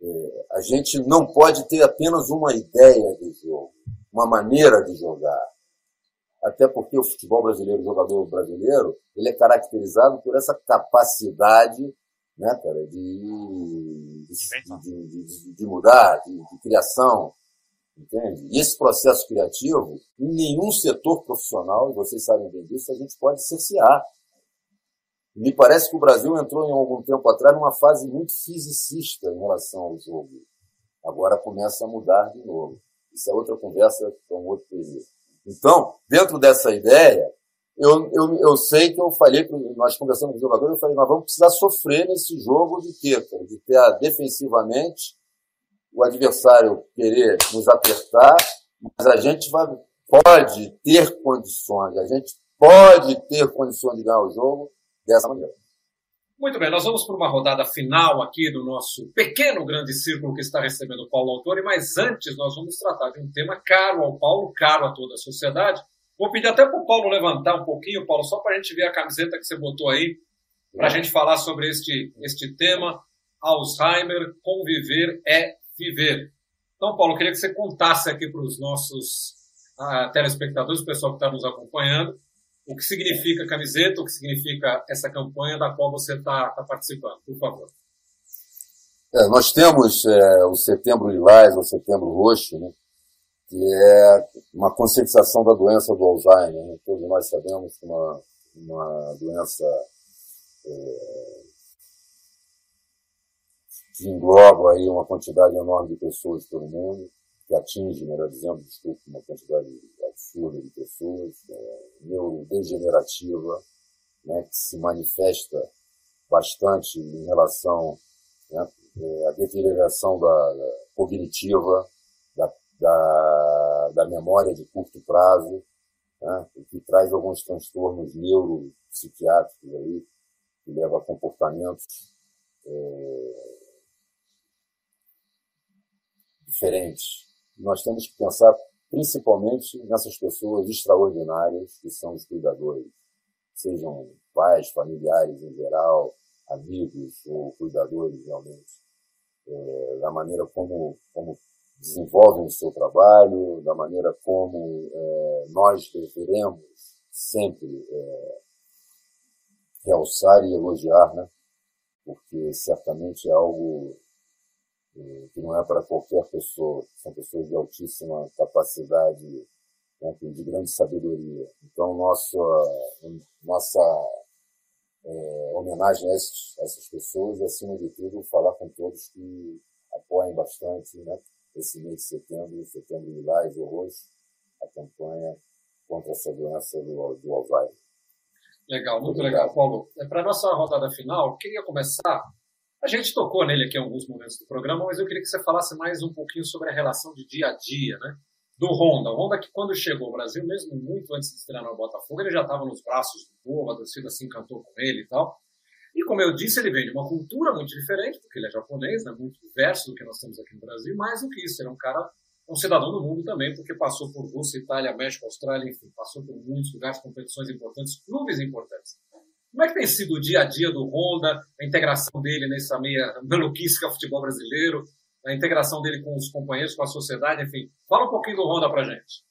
é, a gente não pode ter apenas uma ideia de jogo, uma maneira de jogar. Até porque o futebol brasileiro, o jogador brasileiro, ele é caracterizado por essa capacidade né, cara, de, de, de, de mudar, de, criação, entende? E esse processo criativo, em nenhum setor profissional, vocês sabem bem disso, a gente pode cercear. Me parece que o Brasil entrou em algum tempo atrás numa fase muito fisicista em relação ao jogo. Agora começa a mudar de novo. Isso é outra conversa para um outro período. Então, dentro dessa ideia, eu, eu, eu sei que eu falei, nós conversamos com o jogador, eu falei, nós vamos precisar sofrer nesse jogo de quê? De ter defensivamente o adversário querer nos apertar, mas a gente vai, pode ter condições, a gente pode ter condições de ganhar o jogo dessa maneira. Muito bem, nós vamos para uma rodada final aqui do nosso pequeno grande círculo que está recebendo o Paulo Autori, mas antes nós vamos tratar de um tema caro ao Paulo, caro a toda a sociedade. Vou pedir até para o Paulo levantar um pouquinho, Paulo, só para a gente ver a camiseta que você botou aí, para a gente falar sobre este, este tema, Alzheimer, conviver é viver. Então, Paulo, eu queria que você contasse aqui para os nossos uh, telespectadores, o pessoal que está nos acompanhando, o que significa a camiseta, o que significa essa campanha da qual você está tá participando, por favor. É, nós temos é, o Setembro Lilás, o Setembro Roxo, né, que é uma conscientização da doença do Alzheimer. Né? Todos nós sabemos que uma, uma doença é, que engloba aí uma quantidade enorme de pessoas pelo mundo, que atinge, melhor dizendo, desculpe, uma quantidade absurda de pessoas, é, neurodegenerativa, né, que se manifesta bastante em relação né, é, à deterioração da, da cognitiva, da, da, memória de curto prazo, né, que traz alguns transtornos neuropsiquiátricos aí, que leva a comportamentos é, diferentes. Nós temos que pensar principalmente nessas pessoas extraordinárias que são os cuidadores, sejam pais, familiares em geral, amigos ou cuidadores realmente, é, da maneira como, como desenvolvem o seu trabalho, da maneira como é, nós deveremos sempre é, realçar e elogiar, né? porque certamente é algo que não é para qualquer pessoa, são pessoas de altíssima capacidade, né, de grande sabedoria. Então, nossa, nossa é, homenagem a, esses, a, essas pessoas e, acima de tudo, falar com todos que apoiem bastante né, esse mês de setembro, setembro lilás ou roxo, a campanha contra essa doença do, do Alzheimer. Legal, muito legal, Paulo. É, para a nossa rodada final, queria começar a gente tocou nele aqui em alguns momentos do programa, mas eu queria que você falasse mais um pouquinho sobre a relação de dia a dia, né? Do Honda. O Honda que quando chegou ao Brasil, mesmo muito antes de estrear no Botafogo, ele já estava nos braços do povo, a torcida se encantou com ele e tal. E como eu disse, ele vem de uma cultura muito diferente, porque ele é japonês, né? muito diverso do que nós temos aqui no Brasil, mais do que isso, ele é um cara, um cidadão do mundo também, porque passou por Rússia, Itália, México, Austrália, enfim, passou por muitos lugares, competições importantes, clubes importantes. Como é que tem sido o dia a dia do Honda, a integração dele nessa meia maluquice que é o futebol brasileiro, a integração dele com os companheiros, com a sociedade, enfim. Fala um pouquinho do Honda pra gente.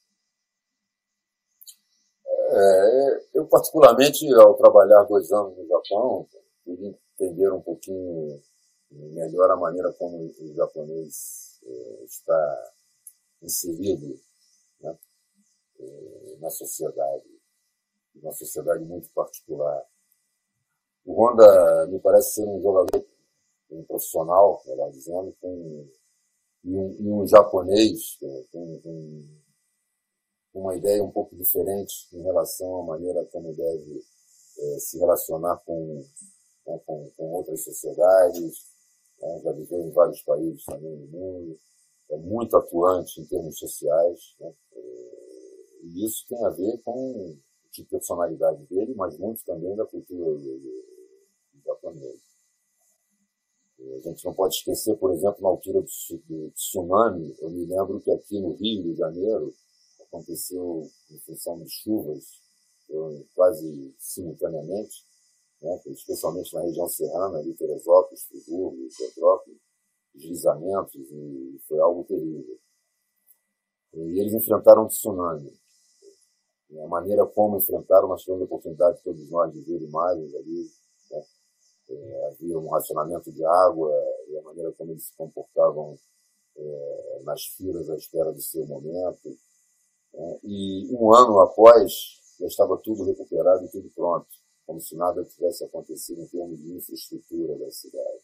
É, eu, particularmente, ao trabalhar dois anos no Japão, pude entender um pouquinho melhor a maneira como o japonês é, está inserido né, é, na sociedade, uma sociedade muito particular. O Honda me parece ser um jogador, um profissional, melhor dizendo, com, e, um, e um japonês com, com, uma ideia um pouco diferente em relação à maneira como deve é, se relacionar com, né, com, com, outras sociedades. Né, já viveu em vários países também no mundo. É muito atuante em termos sociais. Né, é, e isso tem a ver com tipo de personalidade dele, mas muito também da cultura japonês. A gente não pode esquecer, por exemplo, na altura do tsunami, eu me lembro que aqui no Rio de Janeiro aconteceu em função de chuvas quase simultaneamente, né, especialmente na região serrana, ali, Teresópolis, Friburgo, Petrópolis, deslizamentos, e foi algo terrível. E eles enfrentaram um tsunami. E a maneira como enfrentaram, nós tivemos a oportunidade, todos nós, de ver imagens ali, né, é, havia um racionamento de água e a maneira como eles se comportavam é, nas filas à espera do seu momento. Né? E um ano após, já estava tudo recuperado e tudo pronto, como se nada tivesse acontecido em termos de infraestrutura da cidade.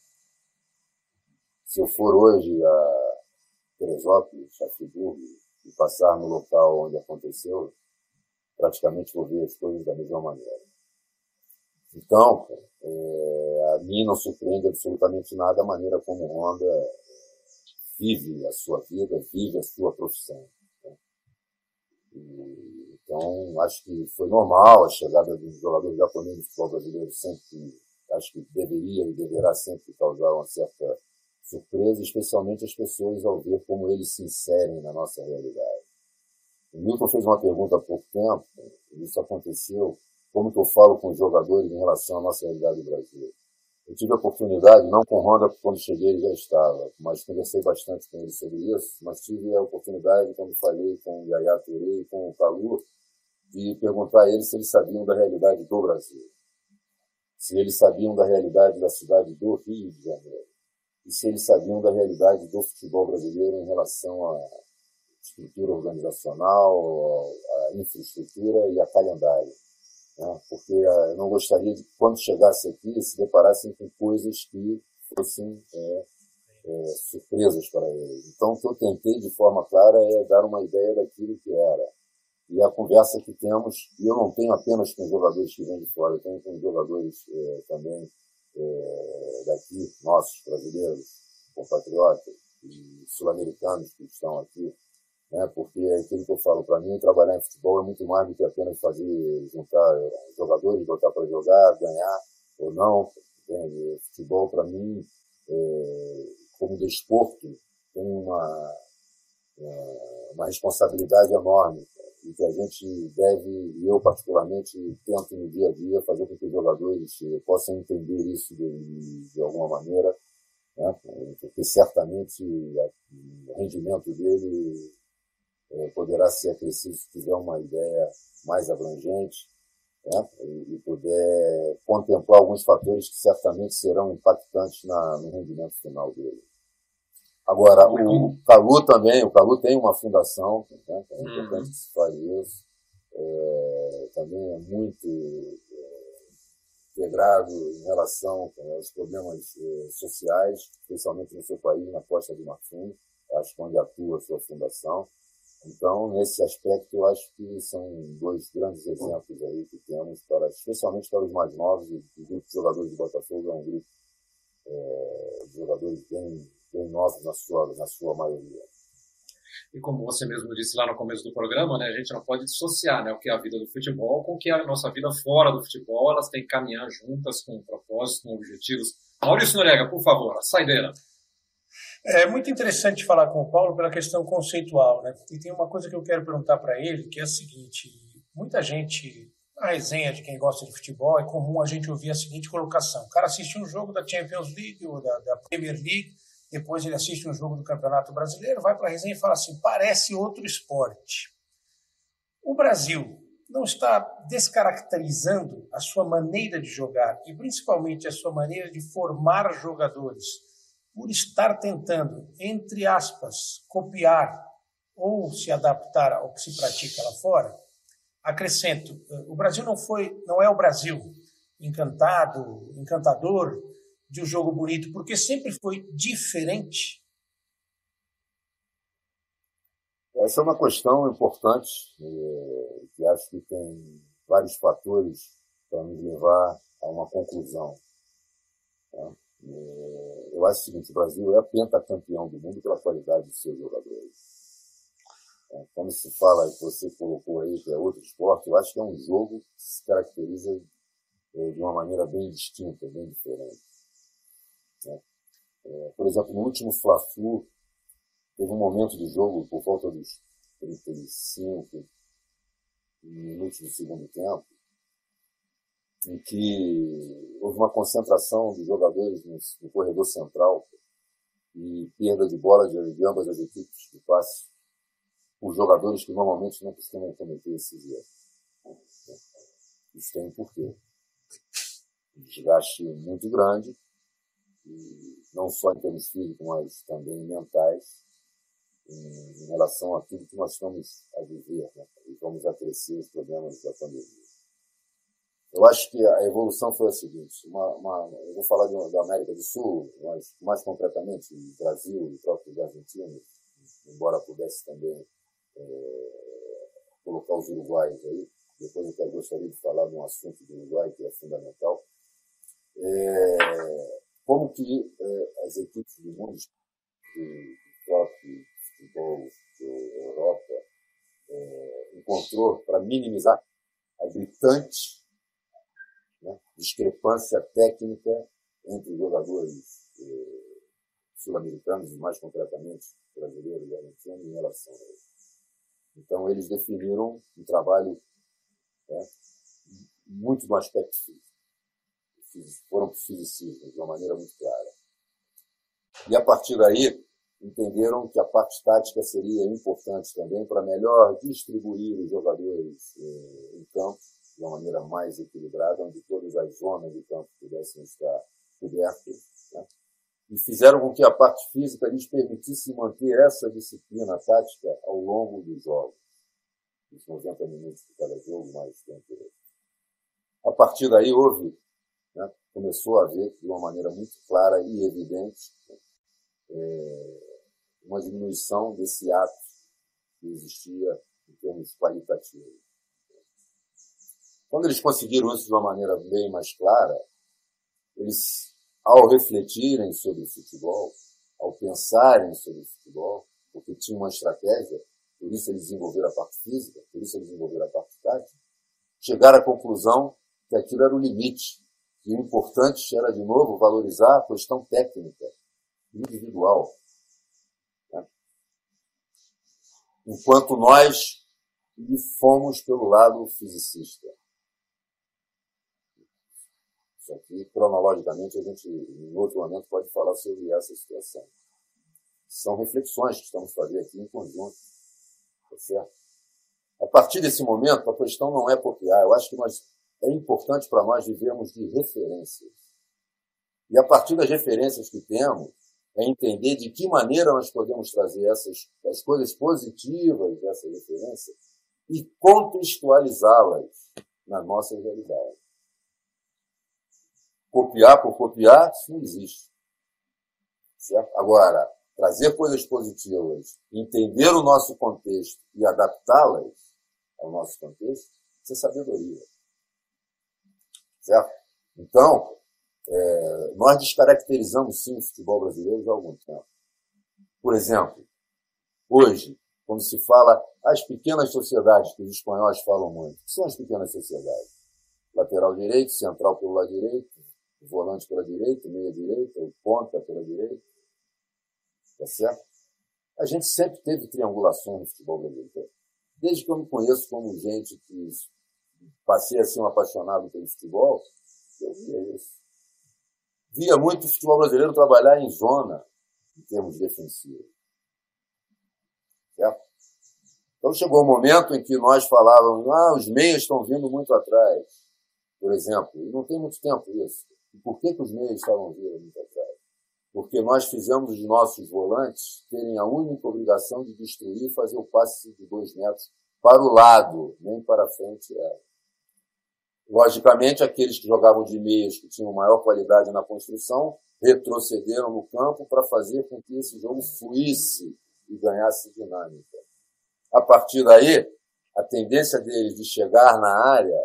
Se eu for hoje a Teresópolis, a e passar no local onde aconteceu, praticamente vou ver as coisas da mesma maneira. Então, é, a mim não surpreende absolutamente nada a maneira como Honda vive a sua vida, vive a sua profissão. Né? E, então, acho que foi normal a chegada dos jogadores japoneses no futebol brasileiro, sempre acho que deveria e deverá sempre causar uma certa surpresa, especialmente as pessoas ao ver como eles se inserem na nossa realidade. O Milton fez uma pergunta há pouco tempo, isso aconteceu, como que eu falo com os jogadores em relação à nossa realidade do Brasil. Eu tive a oportunidade, não com Honda, quando cheguei ele já estava, mas conversei bastante com ele sobre isso, mas tive a oportunidade, quando falei com o Yaya Touré e com o Calu, de perguntar a eles se eles sabiam da realidade do Brasil, se eles sabiam da realidade da cidade do Rio de Janeiro, e se eles sabiam da realidade do futebol brasileiro em relação à estrutura organizacional, à infraestrutura e a calendário né? porque uh, eu não gostaria de quando chegasse aqui, se deparassem com coisas que fossem é, é, surpresas para eles. Então, o que eu tentei, de forma clara, é dar uma ideia daquilo que era. E a conversa que temos, e eu não tenho apenas com jogadores que vêm de fora, eu tenho com jogadores é, também é, daqui, nossos, brasileiros, compatriotas, sul-americanos que estão aqui, né? porque aquilo que eu falo, para mim, trabalhar em futebol é muito mais do que apenas fazer, juntar jogadores, botar para jogar, ganhar ou não. Entende? Futebol, para mim, é, como desporto, tem uma, é, uma responsabilidade enorme e que a gente deve, e eu particularmente, tento no dia a dia fazer com que os jogadores possam entender isso de, de alguma maneira, né? porque certamente o rendimento dele é, poderá ser acrescido se tiver uma ideia mais abrangente né, e, e, puder contemplar alguns fatores que certamente serão impactantes na, no rendimento final dele. Agora, o Calu também, o Calu tem uma fundação, né, é importante que se isso, é, também é muito é, integrado em relação aos problemas é, sociais, especialmente no seu país, na Costa do Marfim, acho que onde atua a sua fundação. Então, nesse aspecto, eu acho que são dois grandes exemplos aí que temos, para, especialmente para os mais novos, o grupo de jogadores de Botafogo é um grupo é, de jogadores bem, bem novos na sua, na sua maioria. E como você mesmo disse lá no começo do programa, né, a gente não pode dissociar né, o que é a vida do futebol com o que é a nossa vida fora do futebol. Elas têm que caminhar juntas com propósitos, com objetivos. Maurício Norega, por favor, a saideira. É muito interessante falar com o Paulo pela questão conceitual, né? E tem uma coisa que eu quero perguntar para ele, que é a seguinte: muita gente, na resenha de quem gosta de futebol, é comum a gente ouvir a seguinte colocação: o cara assiste um jogo da Champions League ou da, da Premier League, depois ele assiste um jogo do Campeonato Brasileiro, vai para a resenha e fala assim: parece outro esporte. O Brasil não está descaracterizando a sua maneira de jogar e principalmente a sua maneira de formar jogadores por estar tentando, entre aspas, copiar ou se adaptar ao que se pratica lá fora, acrescento, eh, o Brasil não foi, não é o Brasil encantado, encantador de um jogo bonito, porque sempre foi diferente. Essa é uma questão importante, eh, que acho que tem vários fatores para nos levar a uma conclusão. É, eu acho o seguinte, o Brasil é pentacampeão do mundo pela qualidade de seus jogadores. É, quando se fala, você colocou aí, que é outro esporte, eu acho que é um jogo que se caracteriza é, de uma maneira bem distinta, bem diferente. Por exemplo, no último Fla-Flu, teve um momento do jogo, por volta dos 35 minutos do segundo tempo, em que houve uma concentração de jogadores no, no corredor central e perda de bola de, de ambas as equipes de passe por jogadores que normalmente não costumam cometer esses erros. Isso tem um porquê. Um desgaste muito grande, não só em termos físicos, mas também mentais, em, em relação àquilo que nós estamos a viver né? e vamos a crescer os problemas da pandemia. Eu acho que a evolução foi a seguinte: uma, uma, eu vou falar de, da América do Sul, mas mais concretamente Brasil e próprio Argentina, embora pudesse também é, colocar os uruguaios aí. Depois eu gostaria de falar de um assunto do Uruguai que é fundamental. É, como que é, as equipes do mundo, do próprio futebol da Europa, é, encontrou para minimizar a gritante né? discrepância técnica entre os jogadores eh, sul-americanos e, mais concretamente, brasileiros e argentinos em relação a ele. Então, eles definiram um trabalho né, muito no aspecto. Foram fisicismo de uma maneira muito clara. E, a partir daí, entenderam que a parte tática seria importante também para melhor distribuir os jogadores eh, em campo de uma maneira mais equilibrada, onde todas as zonas de campo pudessem estar cobertas. Né? E fizeram com que a parte física lhes permitisse manter essa disciplina tática ao longo dos jogos. Os 90 minutos de cada jogo, mais tempo. A partir daí houve, né, começou a haver de uma maneira muito clara e evidente é, uma diminuição desse ato que existia em termos qualitativos. Quando eles conseguiram isso de uma maneira bem mais clara, eles, ao refletirem sobre o futebol, ao pensarem sobre o futebol, porque tinham uma estratégia, por isso eles desenvolveram a parte física, por isso eles desenvolveram a parte tática, chegaram à conclusão que aquilo era o limite. E o importante era, de novo, valorizar a questão técnica, individual, enquanto nós lhe fomos pelo lado fisicista. Isso aqui, cronologicamente, a gente, em outro momento, pode falar sobre essa situação. São reflexões que estamos fazendo aqui em conjunto. Tá certo? A partir desse momento, a questão não é copiar. Eu acho que nós, é importante para nós vivermos de referências. E a partir das referências que temos, é entender de que maneira nós podemos trazer essas as coisas positivas dessa referência e contextualizá-las na nossa realidade. Copiar por copiar, isso não existe. Certo? Agora, trazer coisas positivas, entender o nosso contexto e adaptá-las ao nosso contexto, isso é sabedoria. Certo? Então, é, nós descaracterizamos sim o futebol brasileiro já há algum tempo. Por exemplo, hoje, quando se fala as pequenas sociedades, que os espanhóis falam muito, que são as pequenas sociedades? Lateral direito, central pelo lado direito, volante pela direita, meia direita, ponta pela direita. Tá certo? A gente sempre teve triangulação no futebol brasileiro. Desde que eu me conheço como gente que passei a ser um apaixonado pelo futebol, eu via isso via muito o futebol brasileiro trabalhar em zona, em termos defensivos. Certo? Então chegou um momento em que nós falávamos, ah, os meias estão vindo muito atrás, por exemplo. E não tem muito tempo isso. E por que, que os meias estavam vindo muito atrás? Porque nós fizemos os nossos volantes terem a única obrigação de destruir e fazer o passe de dois metros para o lado, nem para frente era. Logicamente, aqueles que jogavam de meias, que tinham maior qualidade na construção, retrocederam no campo para fazer com que esse jogo fluísse e ganhasse dinâmica. A partir daí, a tendência deles de chegar na área,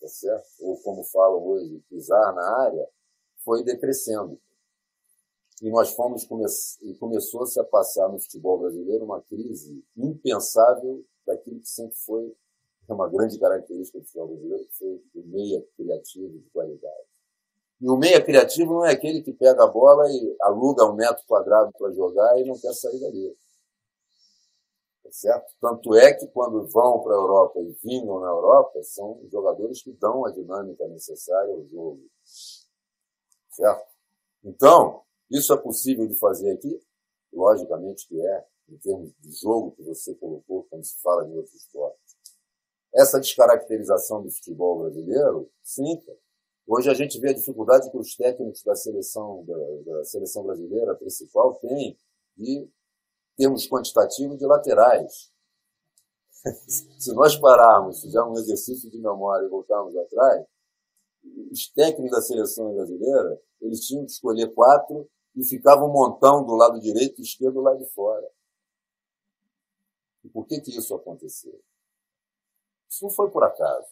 tá certo? ou como falam hoje, pisar na área, foi decrescendo. E nós fomos, come e começou-se a passar no futebol brasileiro uma crise impensável daquilo que sempre foi é uma grande característica do futebol brasileiro, que foi o meia criativo de qualidade. E o meia criativo não é aquele que pega a bola e aluga um metro quadrado para jogar e não quer sair dali. Tá certo? Tanto é que quando vão para a Europa e vingam na Europa, são jogadores que dão a dinâmica necessária ao jogo. Certo? Então, isso é possível de fazer aqui? Logicamente que é, em termos de jogo que você colocou quando se fala de outros esportes essa descaracterização do futebol brasileiro, sim. Hoje a gente vê a dificuldade que os técnicos da seleção, da, da seleção brasileira principal têm de termos quantitativos de laterais. Se nós pararmos, fizermos um exercício de memória e voltarmos atrás, os técnicos da seleção brasileira, eles tinham que escolher quatro e ficava um montão do lado direito e esquerdo lá de fora. E por que que isso aconteceu? Isso não foi por acaso.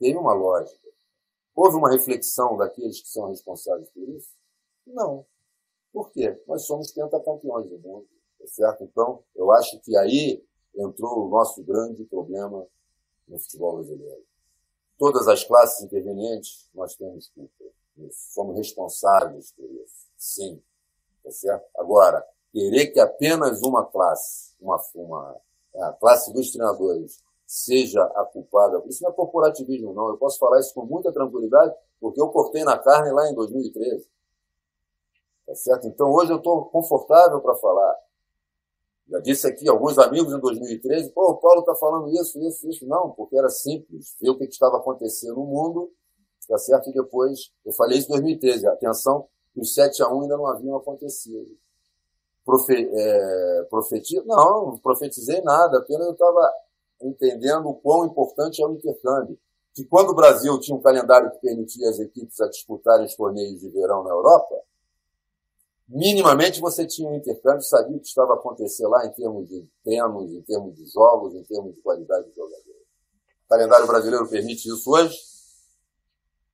Teve uma lógica. Houve uma reflexão daqueles que são responsáveis por isso? Não. Por quê? Nós somos pentacampeões do mundo. Tá certo? Então, eu acho que aí entrou o nosso grande problema no futebol brasileiro. todas as classes intervenientes, nós temos culpa. Somos responsáveis por isso. Sim. Tá certo? Agora, querer que apenas uma classe, uma, uma a classe dos treinadores, seja a culpada. Isso não é corporativismo, não. Eu posso falar isso com muita tranquilidade, porque eu cortei na carne lá em 2013. Tá certo? Então hoje eu estou confortável para falar. Já disse aqui alguns amigos em 2013, pô, o Paulo está falando isso, isso, isso. Não, porque era simples. Ver o que estava acontecendo no mundo, tá certo? E depois, eu falei isso em 2013. Atenção, os 7 a 1 ainda não haviam acontecido. Profe, é, profetizo? Não, não profetizei nada, apenas eu estava entendendo o quão importante é o intercâmbio. Que quando o Brasil tinha um calendário que permitia as equipes a disputarem os torneios de verão na Europa, minimamente você tinha um intercâmbio, sabia o que estava a acontecer lá em termos de treinos, em termos de jogos, em termos de qualidade de jogadores. O calendário brasileiro permite isso hoje?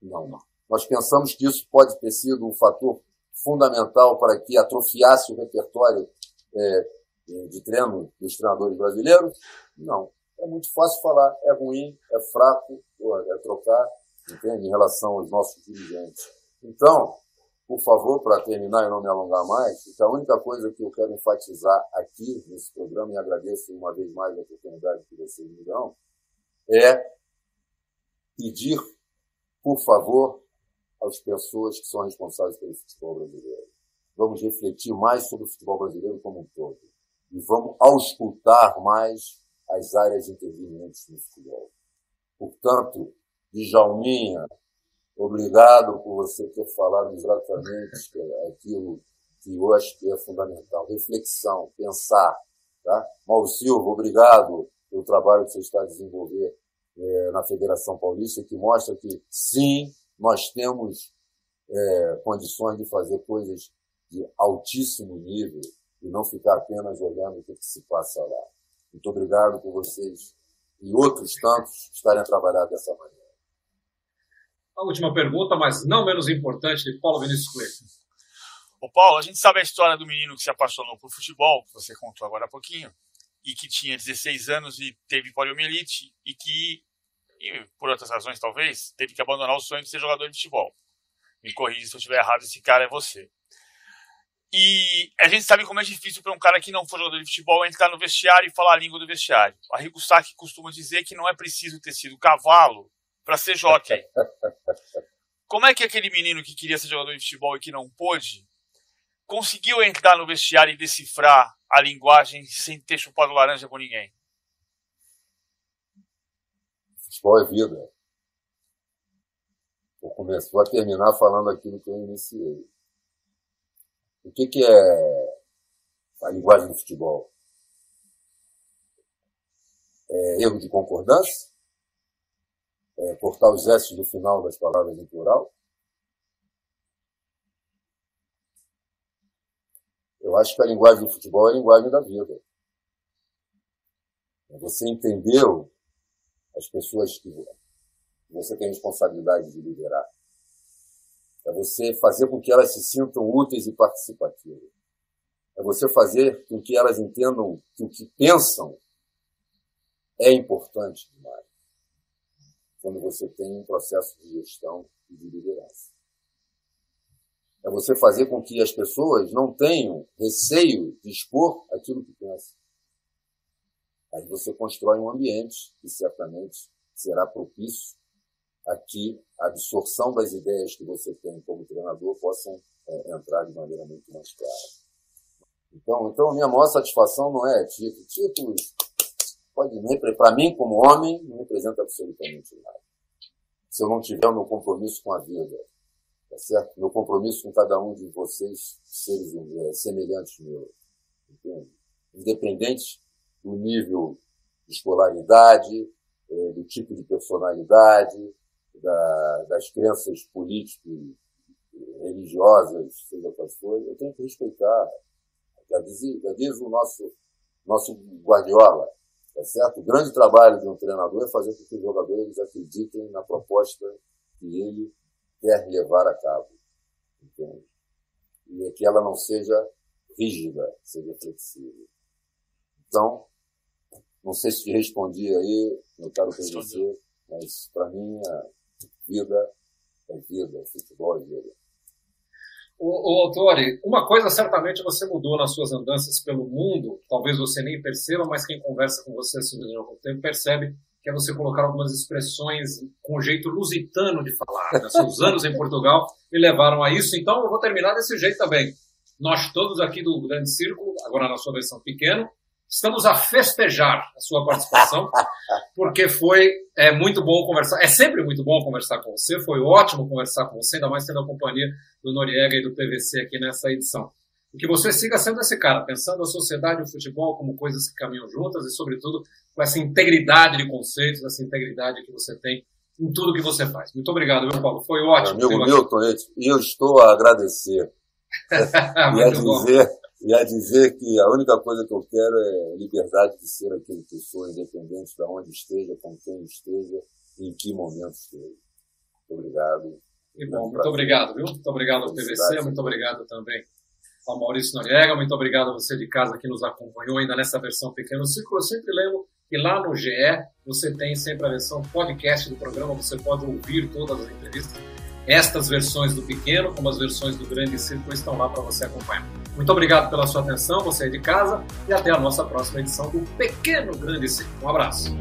Não, não. Nós pensamos que isso pode ter sido um fator fundamental para que atrofiasse o repertório é, de treino dos treinadores brasileiros? Não. É muito fácil falar, é ruim, é fraco, é trocar, entende? Em relação aos nossos dirigentes. Então, por favor, para terminar e não me alongar mais, a única coisa que eu quero enfatizar aqui nesse programa, e agradeço uma vez mais a oportunidade que vocês me dão, é pedir, por favor, às pessoas que são responsáveis pelo futebol brasileiro. Vamos refletir mais sobre o futebol brasileiro como um todo. E vamos auscultar mais as áreas intervenientes no futebol. Portanto, Djalminha, Obrigado por você ter falado exatamente aquilo que eu acho que é fundamental. Reflexão, pensar. Tá? Mauro Silva, obrigado pelo trabalho que você está a desenvolver é, na Federação Paulista, que mostra que, sim, nós temos é, condições de fazer coisas de altíssimo nível e não ficar apenas olhando o que, que se passa lá. Muito obrigado por vocês e outros tantos estarem a trabalhar dessa maneira. A última pergunta, mas não menos importante, de Paulo Vinícius Coelho. Ô Paulo, a gente sabe a história do menino que se apaixonou por futebol, que você contou agora há pouquinho, e que tinha 16 anos e teve poliomielite, e que, e por outras razões talvez, teve que abandonar o sonho de ser jogador de futebol. Me corrija se eu estiver errado, esse cara é você. E a gente sabe como é difícil para um cara que não for jogador de futebol entrar no vestiário e falar a língua do vestiário. A Rico Saki costuma dizer que não é preciso ter sido cavalo para ser jockey. Como é que aquele menino que queria ser jogador de futebol e que não pôde conseguiu entrar no vestiário e decifrar a linguagem sem ter chupado laranja com ninguém? Futebol é vida. Vou começar, vou terminar falando aquilo que eu iniciei. O que, que é a linguagem do futebol? É erro de concordância? é, cortar os S do final das palavras em plural? Eu acho que a linguagem do futebol é a linguagem da vida. Você entendeu as pessoas que você tem responsabilidade de liderar. É você fazer com que elas se sintam úteis e participativas. É você fazer com que elas entendam que o que pensam é importante demais quando você tem um processo de gestão e de liderança. É você fazer com que as pessoas não tenham receio de expor aquilo que pensam. Aí você constrói um ambiente que certamente será propício a que a absorção das ideias que você tem como treinador possam é, entrar de maneira muito mais clara. Então, então, a minha maior satisfação não é título. Títulos pode para mim, como homem, não representa absolutamente nada. Se eu não tiver o meu compromisso com a vida, tá certo? Meu compromisso com cada um de vocês, seres é, semelhantes meus, entende? Independente do nível de escolaridade, é, do tipo de personalidade, da, das crenças políticas, religiosas, seja quais forem, eu tenho que respeitar. Já diz, já diz o nosso, nosso Guardiola, Tá certo? O grande trabalho de um treinador é fazer com que os jogadores acreditem na proposta que ele quer levar a cabo. Entende? E é que ela não seja rígida, seja flexível. Então, não sei se respondi aí, meu caro PVC, Mas para mim, a vida é vida, futebol é vida. O, o Tori, uma coisa certamente você mudou nas suas andanças pelo mundo, talvez você nem perceba, mas quem conversa com você sobre algum tempo percebe que é você colocar algumas expressões com um jeito lusitano de falar. Né? Seus anos em Portugal me levaram a isso, então eu vou terminar desse jeito também. Nós todos aqui do Grande Círculo, agora na sua versão pequeno, Estamos a festejar a sua participação, porque foi é, muito bom conversar. É sempre muito bom conversar com você, foi ótimo conversar com você, ainda mais tendo a companhia do Noriega e do PVC aqui nessa edição. E que você siga sendo esse cara, pensando a sociedade e o futebol como coisas que caminham juntas e, sobretudo, com essa integridade de conceitos, essa integridade que você tem em tudo que você faz. Muito obrigado, meu Paulo. Foi ótimo. Amigo Milton, eu estou a agradecer. e a dizer e a dizer que a única coisa que eu quero é liberdade de ser aquilo que sou, independente de onde esteja, com quem esteja, em que momento esteja. Muito obrigado. E bom, muito obrigado, viu? Muito obrigado ao PVC, muito obrigado também ao Maurício Noriega, muito obrigado a você de casa que nos acompanhou ainda nessa versão Pequeno Círculo. Eu sempre lembro que lá no GE você tem sempre a versão podcast do programa, você pode ouvir todas as entrevistas. Estas versões do pequeno, como as versões do grande círculo, estão lá para você acompanhar. Muito obrigado pela sua atenção, você aí de casa, e até a nossa próxima edição do Pequeno Grande Círculo. Um abraço.